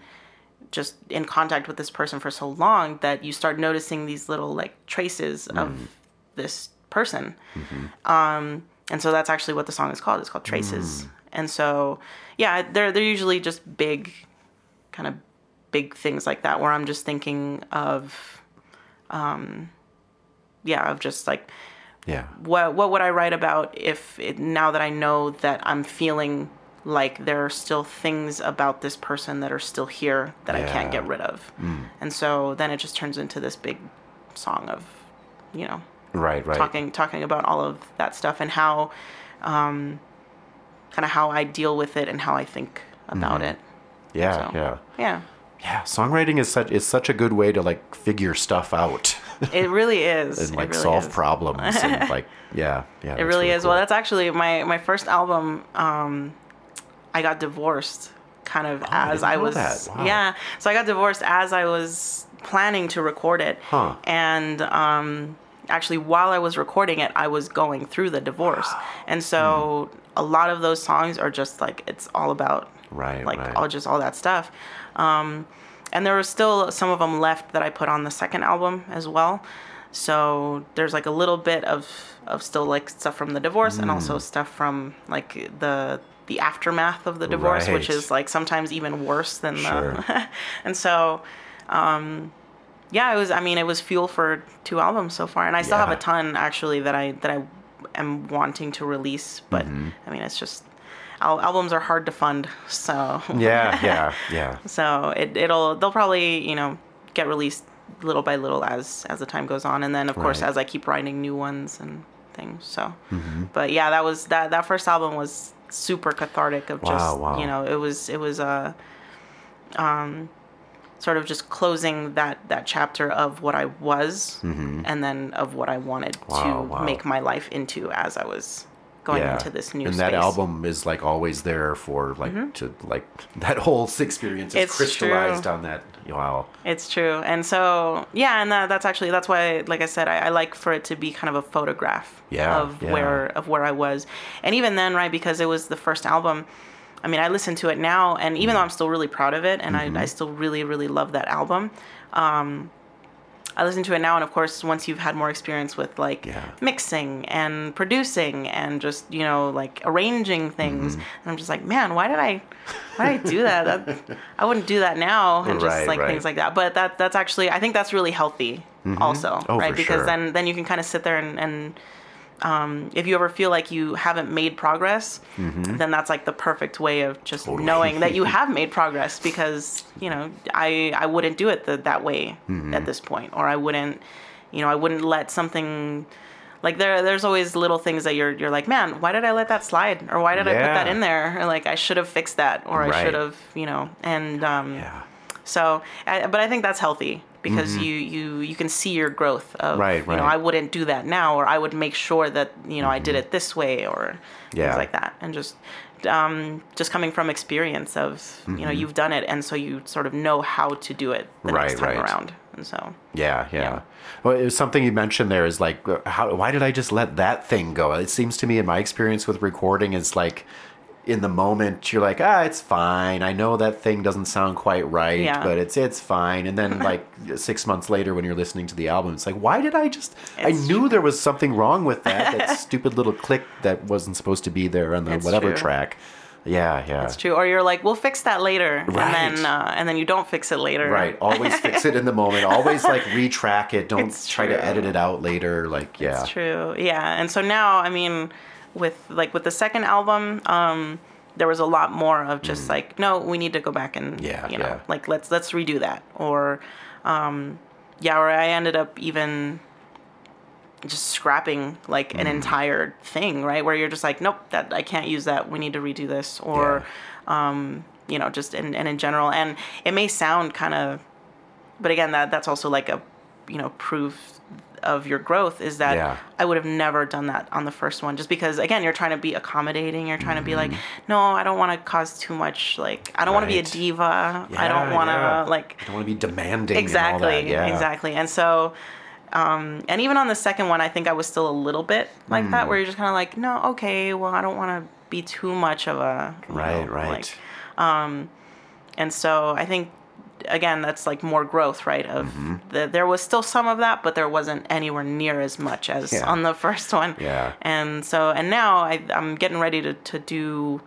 just in contact with this person for so long that you start noticing these little like traces of hmm. this person um, and so that's actually what the song is called. It's called Traces. And so, yeah, they're they're usually just big, kind of big things like that, where I'm just thinking of, um, yeah, of just like Yeah. what what would I write about if it, now that I know that I'm feeling like there are still things about this person that are still here that I can't get rid of, and so then it just turns into this big song of, you know, Right, right. talking talking about all of that stuff and how um kind of how I deal with it and how I think about it. yeah, So, Mm-hmm. yeah. Yeah. Yeah, songwriting is such is such a good way to like figure stuff out It really [laughs] is. and like really solve is. problems and [laughs] like yeah, yeah. It really is. Well, that's actually my my first album um I got divorced kind of Oh, as didn't I was. Wow. Yeah. So I got divorced as I was planning to record it. Huh. And um actually while I was recording it, I was going through the divorce. And so Hmm. a lot of those songs are just like it's all about Right, like right. all just all that stuff. Um and there was still some of them left that I put on the second album as well. So there's like a little bit of of still like stuff from the divorce and Hmm. also stuff from like the the aftermath of the divorce, which is like sometimes even worse than Sure. the. [laughs] and so, um, yeah, it was. I mean, it was fuel for two albums so far, and I still have a ton actually that I that I am wanting to release. But Mm-hmm. I mean, it's just al- albums are hard to fund, [laughs] so Yeah, yeah, [laughs] yeah. so it it'll they'll probably you know get released little by little as as the time goes on, and then of course as I keep writing new ones and things. So, Mm-hmm. but yeah, that was that that first album was super cathartic of just Wow, wow. you know it was it was uh, um sort of just closing that that chapter of what I was and then of what I wanted Mm-hmm. Wow, to wow. make my life into as I was going yeah. into this new and space. Mm-hmm. that album is like always there for like to like [laughs] that whole experience is It's crystallized true. on that wow It's true. And so, yeah, and that, that's actually, that's why, like I said, I, I like for it to be kind of a photograph Yeah, of yeah. where, of where I was. And even then, right, because it was the first album, I mean, I listen to it now, and even though I'm still really proud of it, and Mm-hmm. I, I still really, really love that album, um, I listen to it now, and of course, once you've had more experience with like Yeah. mixing and producing and just you know like arranging things, Mm-hmm. and I'm just like, man, why did I, why did I do that? that I wouldn't do that now, and just Right, like right. things like that. But that that's actually, I think that's really healthy, also, Oh, right? Because sure. then then you can kind of sit there and. and um, if you ever feel like you haven't made progress, then that's like the perfect way of just Mm-hmm. Totally. knowing that you [laughs] have made progress because you know I I wouldn't do it the, that way Mm-hmm. at this point, or I wouldn't, you know, I wouldn't let something like there there's always little things that you're you're like, man, why did I let that slide, or why did I put that in there, or like I should have fixed that, or I should have, you know, and um, yeah so, I, but I think that's healthy because you you you can see your growth of Mm-hmm. Right, you know. I wouldn't do that now or I would make sure that you know I did it this way or Mm-hmm. Yeah. things like that and just um, just coming from experience of you know you've done it and so you sort of know how to do it the Mm-hmm. Right, next time right. around and so Yeah, yeah. Yeah. Well, it was something you mentioned there is like, uh, how? Why did I just let that thing go? It seems to me, in my experience with recording, is like, in the moment, you're like, ah, it's fine. I know that thing doesn't sound quite right, Yeah. but it's it's fine. And then [laughs] like six months later, when you're listening to the album, it's like, why did I just? I It's knew there was something wrong with that. That [laughs] stupid little click that wasn't supposed to be there on the It's whatever true. track. Yeah, yeah. That's true or you're like we'll fix that later Right. and then uh, and then you don't fix it later Right. Always fix it in the moment. [laughs] Always like retrack it. Don't It's try to edit it out later. Like, yeah. It's true. Yeah. And so now, I mean, with like with the second album, um, there was a lot more of just like, no, we need to go back and Mm. Yeah, you know, yeah. like let's let's redo that. Or um yeah, or I ended up even just scrapping like Mm. an entire thing, right? Where you're just like, nope, that I can't use that. We need to redo this. Or um, you know, just in and in general. And it may sound kind of but again that that's also like a you know proof of your growth is that Yeah. I would have never done that on the first one just because again you're trying to be accommodating you're trying to be like Mm-hmm. no I don't want to cause too much like I don't want to be a Right. diva I don't want to yeah. like I don't want to be demanding. exactly And all that. Yeah. exactly and so um and even on the second one I think I was still a little bit like Hmm. that where you're just kind of like no okay well I don't want to be too much of a Right, know, right. like and so I think again that's like more growth, right? Of Mm-hmm. the, there was still some of that, but there wasn't anywhere near as much as Yeah. on the first one. Yeah. And so and now I, I'm getting ready to to do.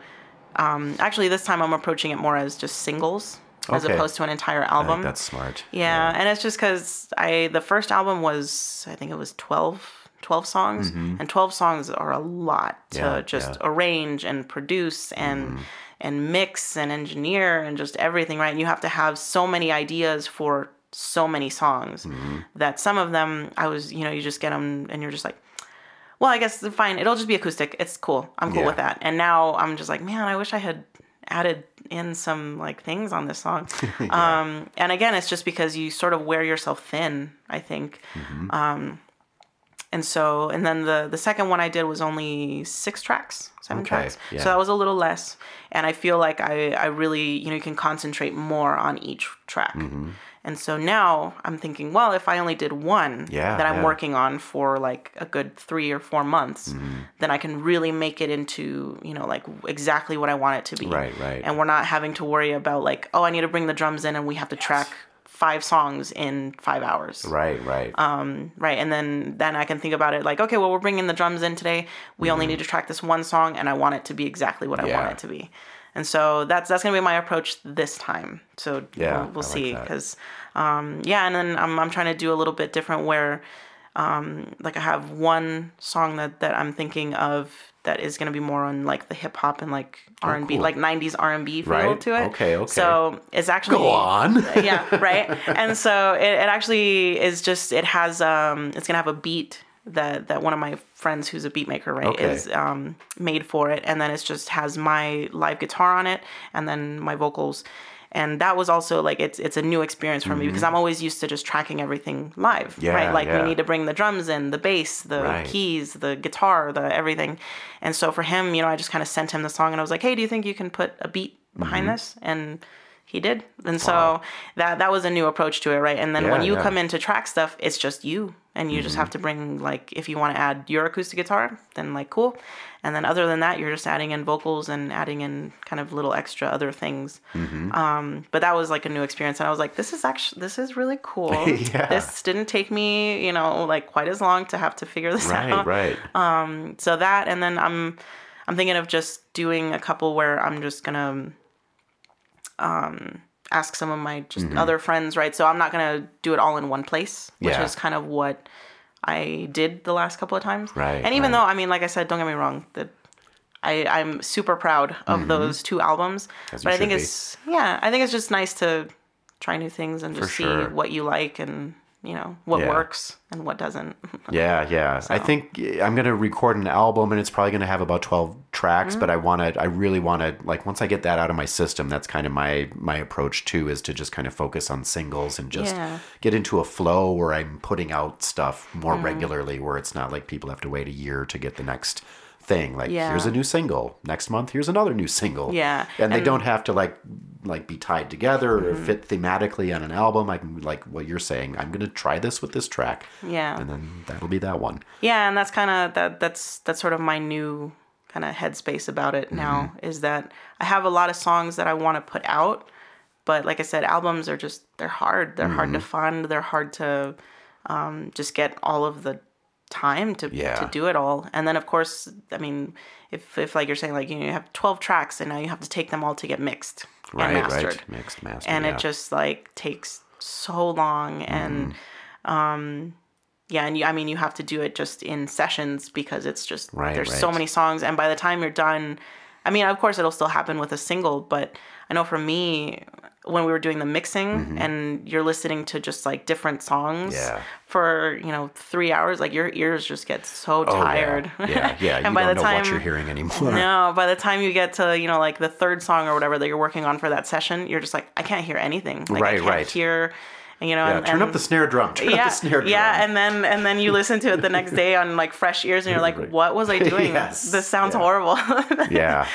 Um, actually, this time I'm approaching it more as just singles as opposed to an entire album. that's smart. Yeah, and it's just because I the first album was I think it was 12, 12 songs, and twelve songs are a lot to Mm-hmm. Yeah, just yeah. Mm-hmm. arrange and produce and and mix and engineer and just everything right. And you have to have so many ideas for so many songs Mm-hmm. that some of them I was you know you just get them and you're just like. Well, I guess fine. It'll just be acoustic. It's cool. I'm cool Yeah. with that. And now I'm just like, man, I wish I had added in some like things on this song. [laughs] Um, and again, it's just because you sort of wear yourself thin, I think. Mm-hmm. Um, and so, and then the the second one I did was only six tracks, seven Okay, tracks. yeah. So that was a little less. And I feel like I I really you know you can concentrate more on each track. Mm-hmm. And so now I'm thinking, well, if I only did one Yeah, that I'm yeah. working on for like a good three or four months, Mm-hmm. then I can really make it into, you know, like exactly what I want it to be. Right, right. And we're not having to worry about like, oh, I need to bring the drums in and we have to track five songs in five hours. Right, right. Um, right. And then then I can think about it like, okay, well, we're bringing the drums in today. We only need to track this one song, and I want it to be exactly what I Mm-hmm. Want it to be. And so that's that's gonna be my approach this time. So Yeah, we'll, we'll like see because um, yeah, and then I'm I'm trying to do a little bit different where um, like I have one song that that I'm thinking of that is gonna be more on like the hip hop and like R and B, Oh, like '90s R and B feel Right. to it. Okay, okay. So it's actually Go on. [laughs] yeah, right. And so it, it actually is just it has um it's gonna have a beat that that one of my friends who's a beat maker right Okay. is um made for it, and then it's just has my live guitar on it, and then my vocals. And that was also like it's it's a new experience for me because I'm always used to just tracking everything live, Mm-hmm. Yeah, right? Like yeah. we need to bring the drums in, the bass, the Right. keys, the guitar, the everything. And so for him, you know, I just kind of sent him the song and I was like, "Hey, do you think you can put a beat behind Mm-hmm. this?" And he did. And so that that was a new approach to it, right? And then when you yeah. come in to track stuff, it's just you and you just mm-hmm. have to bring like if you want to add your acoustic guitar, then like cool. And then other than that, you're just adding in vocals and adding in kind of little extra other things. Mm-hmm. Um, but that was like a new experience, and I was like, this is actually this is really cool. [laughs] Yeah. This didn't take me, you know, like quite as long to have to figure this Right, out right. Um, so that and then i'm i'm thinking of just doing a couple where i'm just gonna um ask some of my just other friends right so i'm not gonna do it all in one place which Mm-hmm. Yeah. is kind of what i did the last couple of times Right, and even right. though i mean like i said don't get me wrong that I, I'm super proud of those two albums, Mm-hmm. As but I think be. it's yeah, I think it's just nice to try new things and just see what you like and you know what Yeah. works and what doesn't. [laughs] Yeah, yeah. I think I'm gonna record an album, and it's probably gonna have about 12 tracks. Mm-hmm. But I want to, I really want to, like, once I get that out of my system, that's kind of my my approach too, is to just kind of focus on singles and just Yeah. get into a flow where I'm putting out stuff more Mm-hmm. regularly, where it's not like people have to wait a year to get the next thing. Like, Yeah. here's a new single. Next month, here's another new single. Yeah, and they don't have to like like be tied together or Mm-hmm. fit thematically on an album. I can like what you're saying. I'm gonna try this with this track. Yeah. and then that'll be that one. Yeah, and that's kind of that. That's that's sort of my new kind of headspace about it now. Mm-hmm. Is that I have a lot of songs that I want to put out, but like I said, albums are just they're hard. They're hard to Mm-hmm. fund. They're hard to um, just get all of the time to Yeah. to do it all. And then of course, I mean, if if like you're saying like you, know, you have 12 tracks and now you have to take them all to get mixed Right, and mastered right. Mixed, mastered. and yeah. it just like takes so long and um yeah and you, i mean you have to do it just in sessions because it's just Right, there's so many songs and by the time you're done i mean of course it'll still happen with a single but i know for me when we were doing the mixing and you're listening to just like different songs Mm-hmm. Yeah. for you know three hours like your ears just get so Oh, yeah. tired Yeah, yeah. [laughs] and you by don't the know time what you're hearing anymore. no, by the time you get to, you know, like the third song or whatever that you're working on for that session, you're just like, I can't hear anything. Like, I Right, can't right. hear, you know, Yeah, and, turn and, up the snare drum. Turn yeah, up the snare drum. yeah, and then and then you listen to it the next day on like fresh ears, and you're like, Right. "What was I [laughs] doing? Yes, This sounds yeah. horrible." [laughs] yeah,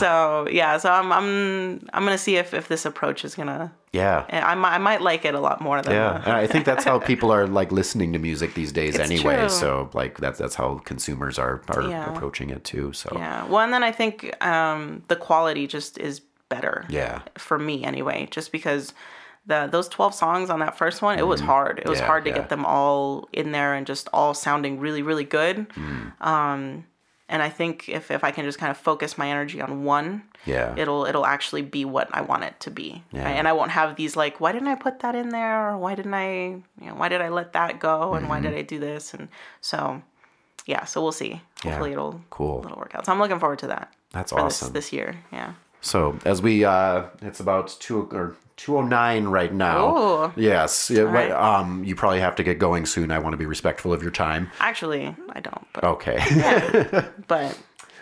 so yeah, so I'm I'm I'm gonna see if if this approach is gonna. yeah. I might I might like it a lot more than. Yeah, I think that's how people are like listening to music these days It's anyway. true. So like that's that's how consumers are are Yeah. approaching it too. So yeah. Well, and then I think um, the quality just is better. Yeah. For me, anyway, just because the those twelve songs on that first one, it was hard. It was Mm-hmm. Yeah, hard to yeah. get them all in there and just all sounding really, really good. Mm. Um, and I think if if I can just kind of focus my energy on one, Yeah. it'll it'll actually be what I want it to be. Yeah. right? And I won't have these like, why didn't I put that in there? Or why didn't I, you know, why did I let that go? And why Mm-hmm. did I do this? And so, yeah. So we'll see. Yeah. Hopefully, it'll Cool. it'll work out. So I'm looking forward to that. That's awesome. This, this year, yeah. So as we uh it's about two or two oh nine right now. Yes. Yeah, right. um you probably have to get going soon. I want to be respectful of your time. Actually, I don't. But, Okay. [laughs] but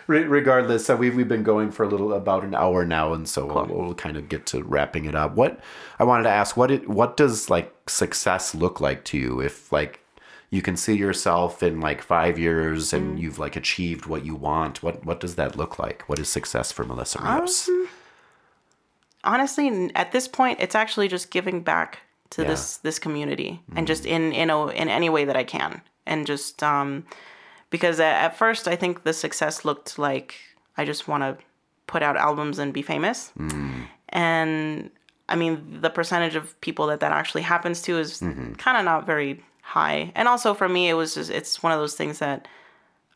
Re- regardless, so we've we've been going for a little about an hour now, and so we'll, we'll kind of get to wrapping it up. What I wanted to ask what it what does like success look like to you? If like you can see yourself in like five years and Mm. you've like achieved what you want, what what does that look like? What is success for Melissa Rios? Um, honestly, at this point, it's actually just giving back to Yeah. Mm-hmm. this this community and just in in a, in any way that I can, and just um, because at, at first I think the success looked like I just want to put out albums and be famous, Mm. and I mean the percentage of people that that actually happens to is Mm-hmm. kind of not very high, and also for me it was just it's one of those things that.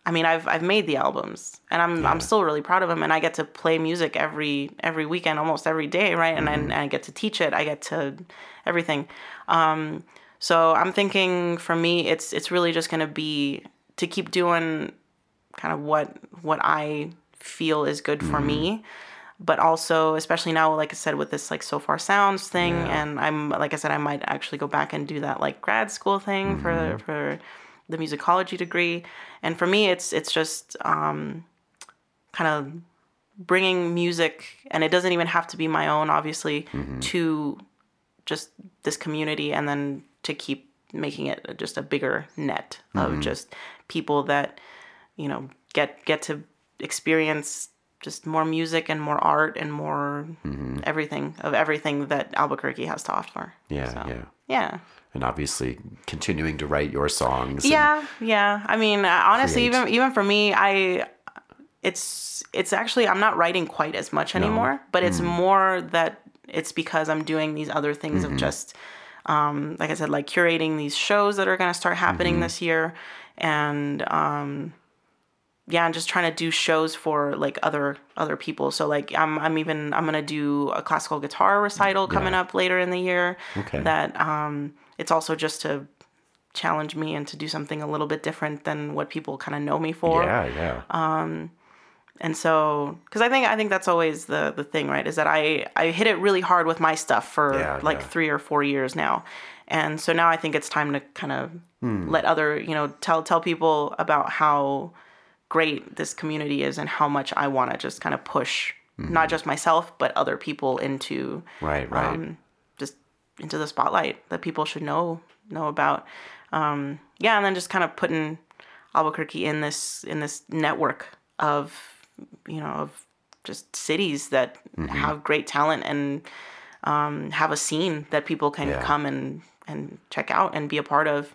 I mean, I've I've made the albums, and I'm I'm still really proud of them, and I get to play music every every weekend, almost every day, right? And, mm-hmm. and I get to teach it, I get to everything. Um, So I'm thinking for me, it's it's really just gonna be to keep doing kind of what what I feel is good for me, mm-hmm. but also especially now, like I said, with this like Sofar Sounds thing, and I'm like I said, I might actually go back and do that like grad school thing for mm-hmm. for the musicology degree, and for me, it's it's just um, kind of bringing music, and it doesn't even have to be my own, obviously, mm-hmm. to just this community and then to keep making it just a bigger net of mm-hmm. just people that you know get get to experience just more music and more art and more mm-hmm. everything of everything that Albuquerque has to offer. Yeah, So, yeah. Yeah. And obviously continuing to write your songs. Yeah, yeah. I mean, uh, honestly, create. even even for me, I it's it's actually I'm not writing quite as much anymore, but it's Mm. more that it's because I'm doing these other things Mm-hmm. of just um like I said like curating these shows that are going to start happening Mm-hmm. this year and um yeah, and just trying to do shows for like other other people. So like I'm I'm even I'm gonna do a classical guitar recital coming Yeah. up later in the year. Okay. That um it's also just to challenge me and to do something a little bit different than what people kind of know me for. Yeah, yeah. Uh, And so because I think I think that's always the the thing, right? Is that I I hit it really hard with my stuff for Yeah, like yeah. three or four years now. And so now I think it's time to kind of Hmm. let other, you know, tell tell people about how great this community is and how much I want to just kind of push not just myself but other people into Mm-hmm. right, right. um, into the spotlight that people should know know about. Um, yeah, and then just kind of putting Albuquerque in this in this network of you know of just cities that Mm-hmm. have great talent and um, have a scene that people can Yeah. come and and check out and be a part of.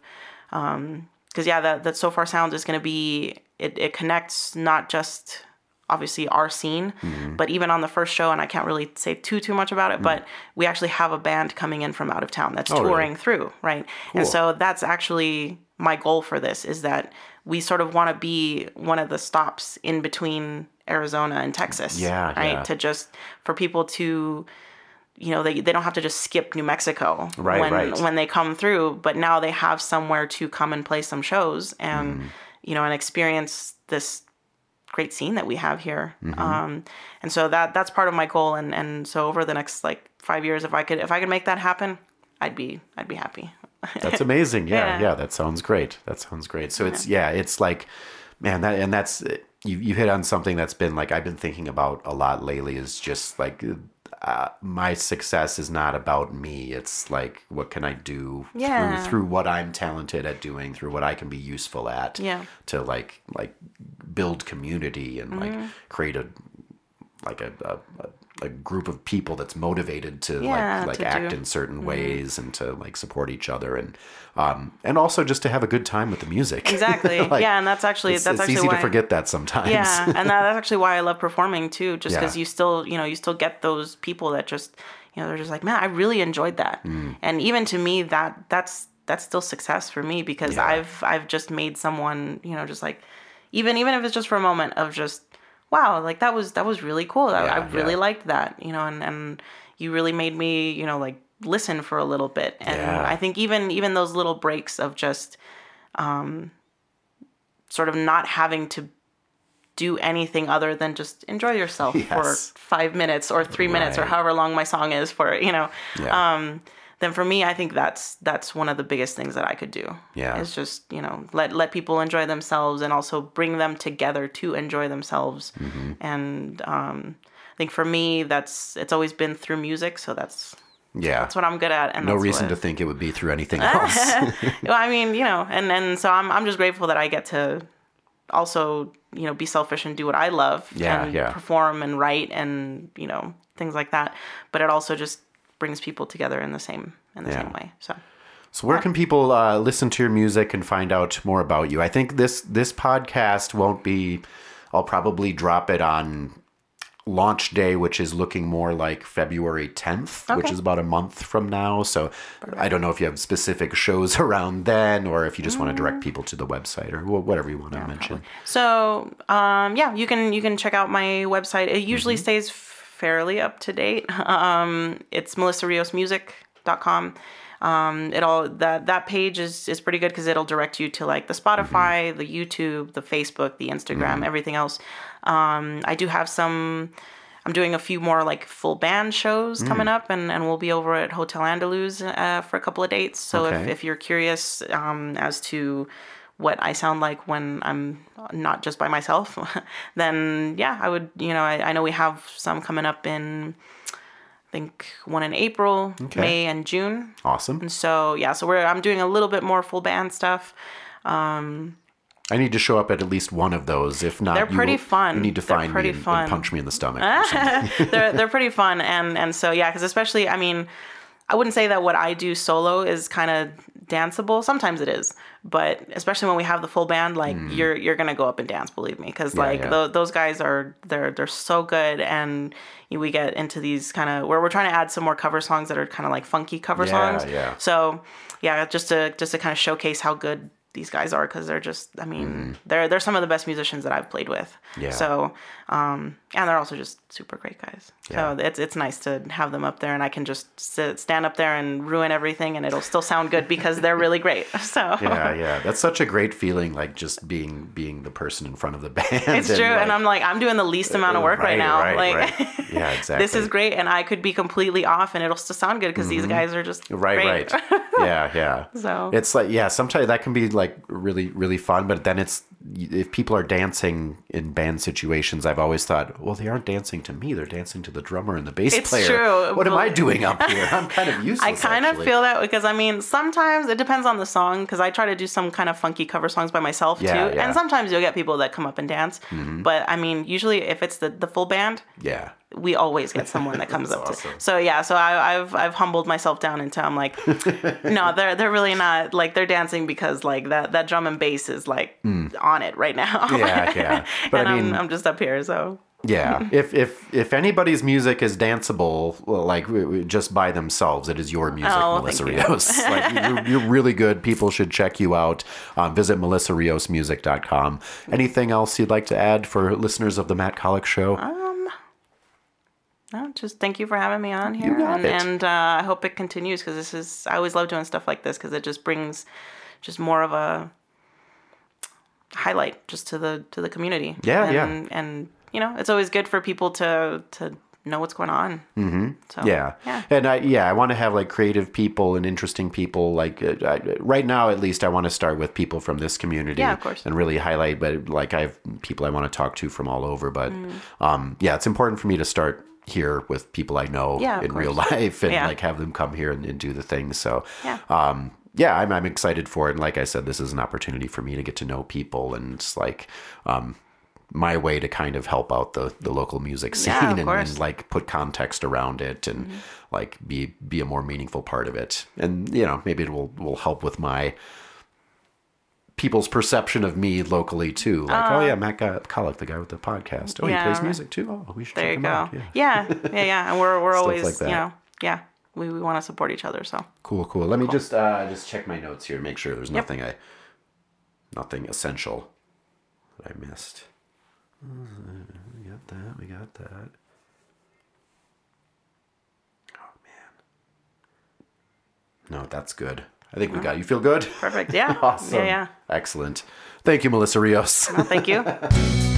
Because yeah, that that Sofar Sounds is going to be it. It connects not just obviously our scene, Mm-hmm. but even on the first show, and I can't really say too too much about it, but we actually have a band coming in from out of town that's Mm. Oh, really? touring through, right? And so that's actually my goal for this is that we sort of want to be one of the stops in between Arizona and Texas, Yeah, right? yeah. To just for people to you know they, they don't have to just skip New Mexico Right, when right. when they come through, but now they have somewhere to come and play some shows and Mm-hmm. you know and experience this great scene that we have here. Mm-hmm. Um, and so that that's part of my goal. And and so over the next like five years, if I could if I could make that happen, I'd be I'd be happy. [laughs] That's amazing. Yeah, yeah, Yeah. that sounds great. That sounds great. So it's yeah, it's like man, that and that's you you hit on something that's been like I've been thinking about a lot lately is just like uh, my success is not about me. It's like what can I do Yeah. through through what I'm talented at doing, through what I can be useful at. Yeah. To like like build community and like Mm-hmm. create a like a, a, a- a group of people that's motivated to Yeah, like like to act do- in certain ways and to like support each other and um and also just to have a good time with the music [laughs] Exactly. Like, yeah, and that's actually it's, that's it's actually easy why, to forget that sometimes Yeah, [laughs] and that, that's actually why I love performing too, just because Yeah. you still you know you still get those people that just you know they're just like man I really enjoyed that, Mm. and even to me that that's that's still success for me because Yeah. I've I've just made someone you know just like even even if it's just for a moment of just wow like that was that was really cool I, Yeah, I really yeah. liked that you know and and you really made me you know like listen for a little bit and Yeah. I think even even those little breaks of just um sort of not having to do anything other than just enjoy yourself [laughs] Yes. for five minutes or three minutes or however long my song is for you know um then for me i think that's that's one of the biggest things that i could do Yeah. is just you know let let people enjoy themselves and also bring them together to enjoy themselves Mm-hmm. and um i think for me that's it's always been through music so that's yeah that's what i'm good at and no reason what- to think it would be through anything [laughs] else [laughs] well, I mean, you know, and and so I'm I'm just grateful that I get to also you know be selfish and do what I love Yeah, and yeah. perform and write and you know things like that. But it also just brings people together in the same in the Yeah. same way. So So where can people uh, listen to your music and find out more about you? I think this this podcast won't be. I'll probably drop it on launch day, which is looking more like February 10th, which is about a month from now. So I don't know if you have specific shows [laughs] around then, or if you just want to Mm. direct people to the website or whatever you want to mention. so um, yeah, you can you can check out my website. It usually Mm-hmm. stays fairly up to date. [laughs] Um, it's melissariosmusic.com. Um, it all that that page is is pretty good because it'll direct you to like the Spotify, the YouTube, the Facebook, the Instagram, everything else. Um, I do have some. I'm doing a few more like full band shows coming up, and, and we'll be over at Hotel Andaluz uh, for a couple of dates. So if, if you're curious um, as to what I sound like when I'm not just by myself, [laughs] then yeah, I would, you know, I, I know we have some coming up in, I think one in April, Okay. May, and June. Awesome. And so yeah, so we're I'm doing a little bit more full band stuff. Um, I need to show up at at least one of those. If not, They're you pretty will- fun. You need to find me pretty and, and fun. punch me in the [laughs] stomach. they're they're pretty fun and and so yeah because especially i mean i wouldn't say that what i do solo is kind of danceable sometimes it is but especially when we have the full band like you're you're gonna go up and dance believe me because like Mm. yeah. tho- those guys are they're they're so good and we get into these kind of where we're trying to add some more cover songs that are kind of like funky cover Yeah, songs yeah. so yeah just to just to kind of showcase how good these guys are because they're just i mean they're they're some of the best musicians that i've played with Mm-hmm. Yeah. so um and they're also just super great guys Yeah. so it's it's nice to have them up there and i can just sit, stand up there and ruin everything and it'll still sound good because they're really great [laughs] so [laughs] yeah, yeah. That's such a great feeling, like just being being the person in front of the [laughs] band. it's true and i'm like i'm doing the least amount of work right, Right, now right, like right. Yeah, exactly. this is great and i could be completely off and it'll still sound good because these guys are just Right, great. right. Yeah, yeah. So- it's like yeah, sometimes that can be like really, really fun, but then it's if people are dancing in band situations, I've always thought, well, they aren't dancing to me; they're dancing to the drummer and the bass It's player. true, What am I doing up here? [laughs] I'm kind of useless. I kind of feel that because I mean sometimes it depends on the song because I try to do some kind of funky cover songs by myself Yeah, too, yeah. Mm-hmm. and sometimes you'll get people that come up and dance. But I mean, usually if it's the the full band, yeah. We always get someone that [laughs] comes up awesome. to. So yeah, so I, I've I've humbled myself down into I'm like, [laughs] no, they're they're really not like they're dancing because like that that drum and bass is like on it right now. Yeah, yeah. [laughs] But and I mean- am I'm just up here, so Yeah, if if if anybody's music is danceable, well, like just by themselves, it is your music, Oh, Melissa you. Rios. like you're, you're really good. People should check you out. Um, visit melissariosmusic.com. Anything else you'd like to add for listeners of the Matt Kollock Show? No, just thank you for having me on here, and, and uh, I hope it continues because this is I always love doing stuff like this because it just brings just more of a highlight just to the to the community. Yeah, and, yeah. and you know it's always good for people to to know what's going on. Mm-hmm. So Yeah. yeah. And I yeah, I want to have like creative people and interesting people like uh, I, right now at least I want to start with people from this community Yeah, of course. and really highlight but like I have people I want to talk to from all over but Mm. um yeah, it's important for me to start here with people I know Yeah, in real life and Yeah. like have them come here and, and do the things. So Yeah. um yeah, I'm I'm excited for it and like I said this is an opportunity for me to get to know people and it's like um my way to kind of help out the, the local music scene Yeah, and, and like put context around it and Mm-hmm. like be be a more meaningful part of it and you know maybe it will will help with my people's perception of me locally too. Like oh yeah matt Go- the guy with the podcast. Oh Uh, Yeah, he plays right. music too? Oh we should There check you him go. out yeah. Yeah. yeah, yeah, and we're we're [laughs] always like you know yeah. We, we want to support each other. So. Cool cool. Let me just uh just check my notes here to make sure there's nothing i nothing essential that i missed. Uh, we got that we got that. Oh man. No that's good i think we got uh-huh. you feel good perfect. Yeah. [laughs] awesome Yeah. Yeah. excellent thank you melissa rios No, thank you. [laughs]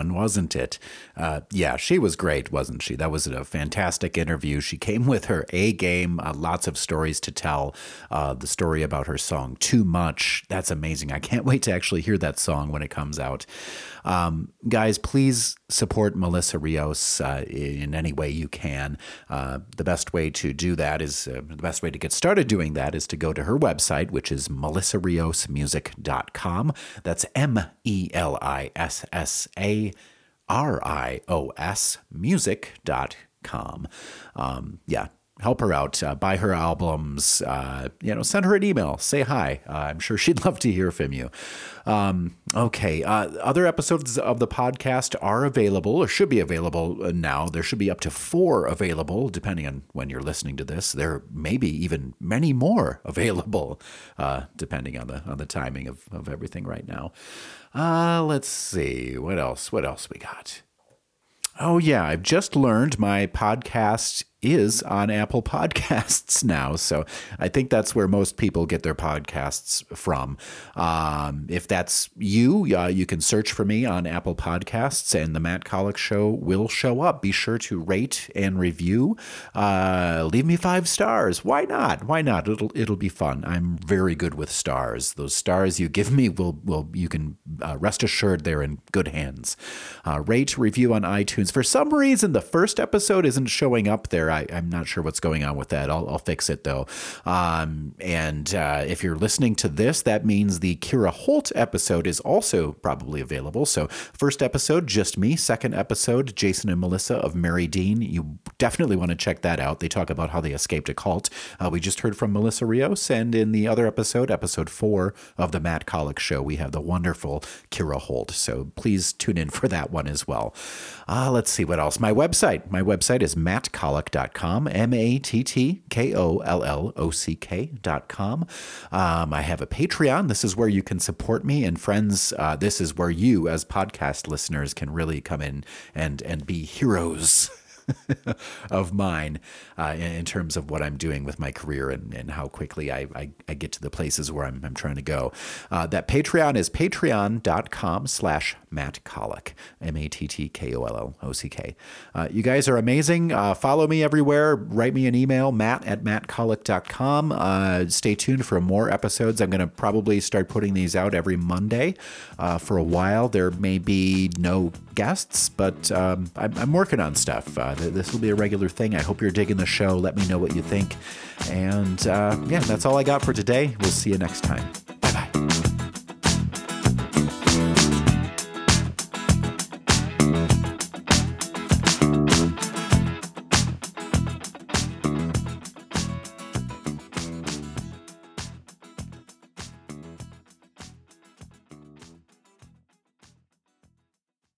fun, wasn't it? Uh, yeah, she was great, wasn't she? That was a fantastic interview. She came with her A game, uh, lots of stories to tell. Uh, the story about her song, Too Much, that's amazing. I can't [laughs] wait to actually hear that song when it comes out. Um, guys, please support Melissa Rios uh, in any way you can. Uh, the best way to do that is uh, the best way to get started doing that is to go to her website, which is melissariosmusic.com. That's M E L I S S A R I O S music.com. Um, yeah, help her out, uh, buy her albums, uh, you know, send her an email, say hi. Uh, I'm sure she'd [laughs] love to hear from you. Um, okay, uh, other episodes of the podcast are available or should be available uh, now. There should be up to four available, depending on when you're listening to this. There may be even many more [laughs] available, uh, depending on the on the timing of, of everything right now. Uh, let's see what else. What else we got? Oh, yeah. I've just learned my podcast is on Apple Podcasts [laughs] now. So I think that's where most people get their podcasts from. Um, if that's you, uh, you can search for me on Apple Podcasts and the Matt Kollock Show will show up. Be sure to rate and review. Uh, leave me five stars. Why not? Why not? It'll it'll be fun. I'm very good with stars. Those stars you give me will will you can uh, rest assured they're in good hands. Uh, rate review on iTunes. For some reason, the first episode isn't showing up there. I, I'm not sure what's going on with that. I'll, I'll fix it though. Um, and uh, if you're listening to this, that means the Kira Holt episode is also probably available. So, first episode, just me. Second episode, Jason and Melissa of Mary Dean. You definitely want to check that out. They talk about how they escaped a cult. Uh, we just heard from Melissa Rios. And in the other episode, episode four of the Matt Kollock Show, we have the wonderful Kira Holt. So, please tune in for that one as well. Uh, let's see what else. My website. My website is mattkollock.com, M A T T K O L L O C K.com. Um, I have a Patreon. This is where you can support me. And friends, uh, this is where you, as podcast listeners, can really come in and, and be heroes. [laughs] [laughs] of mine uh, in, terms of what I'm doing with my career and, and how quickly I, I, I get to the places where I'm, I'm trying to go. Uh, that Patreon is patreon.com slash Matt Kollock, M-A-T-T-K-O-L-L-O-C-K. Uh, you guys are amazing. Uh, follow me everywhere. Write me an email, matt at mattkollock.com. Uh, stay tuned for more episodes. I'm going to probably start putting these out every Monday. Uh, for a while, there may be no guests, but um, I'm, I'm working on stuff. Uh, th- this will be a regular thing. I hope you're digging the show. Let me know what you think. And uh, yeah, that's all I got for today. We'll see you next time.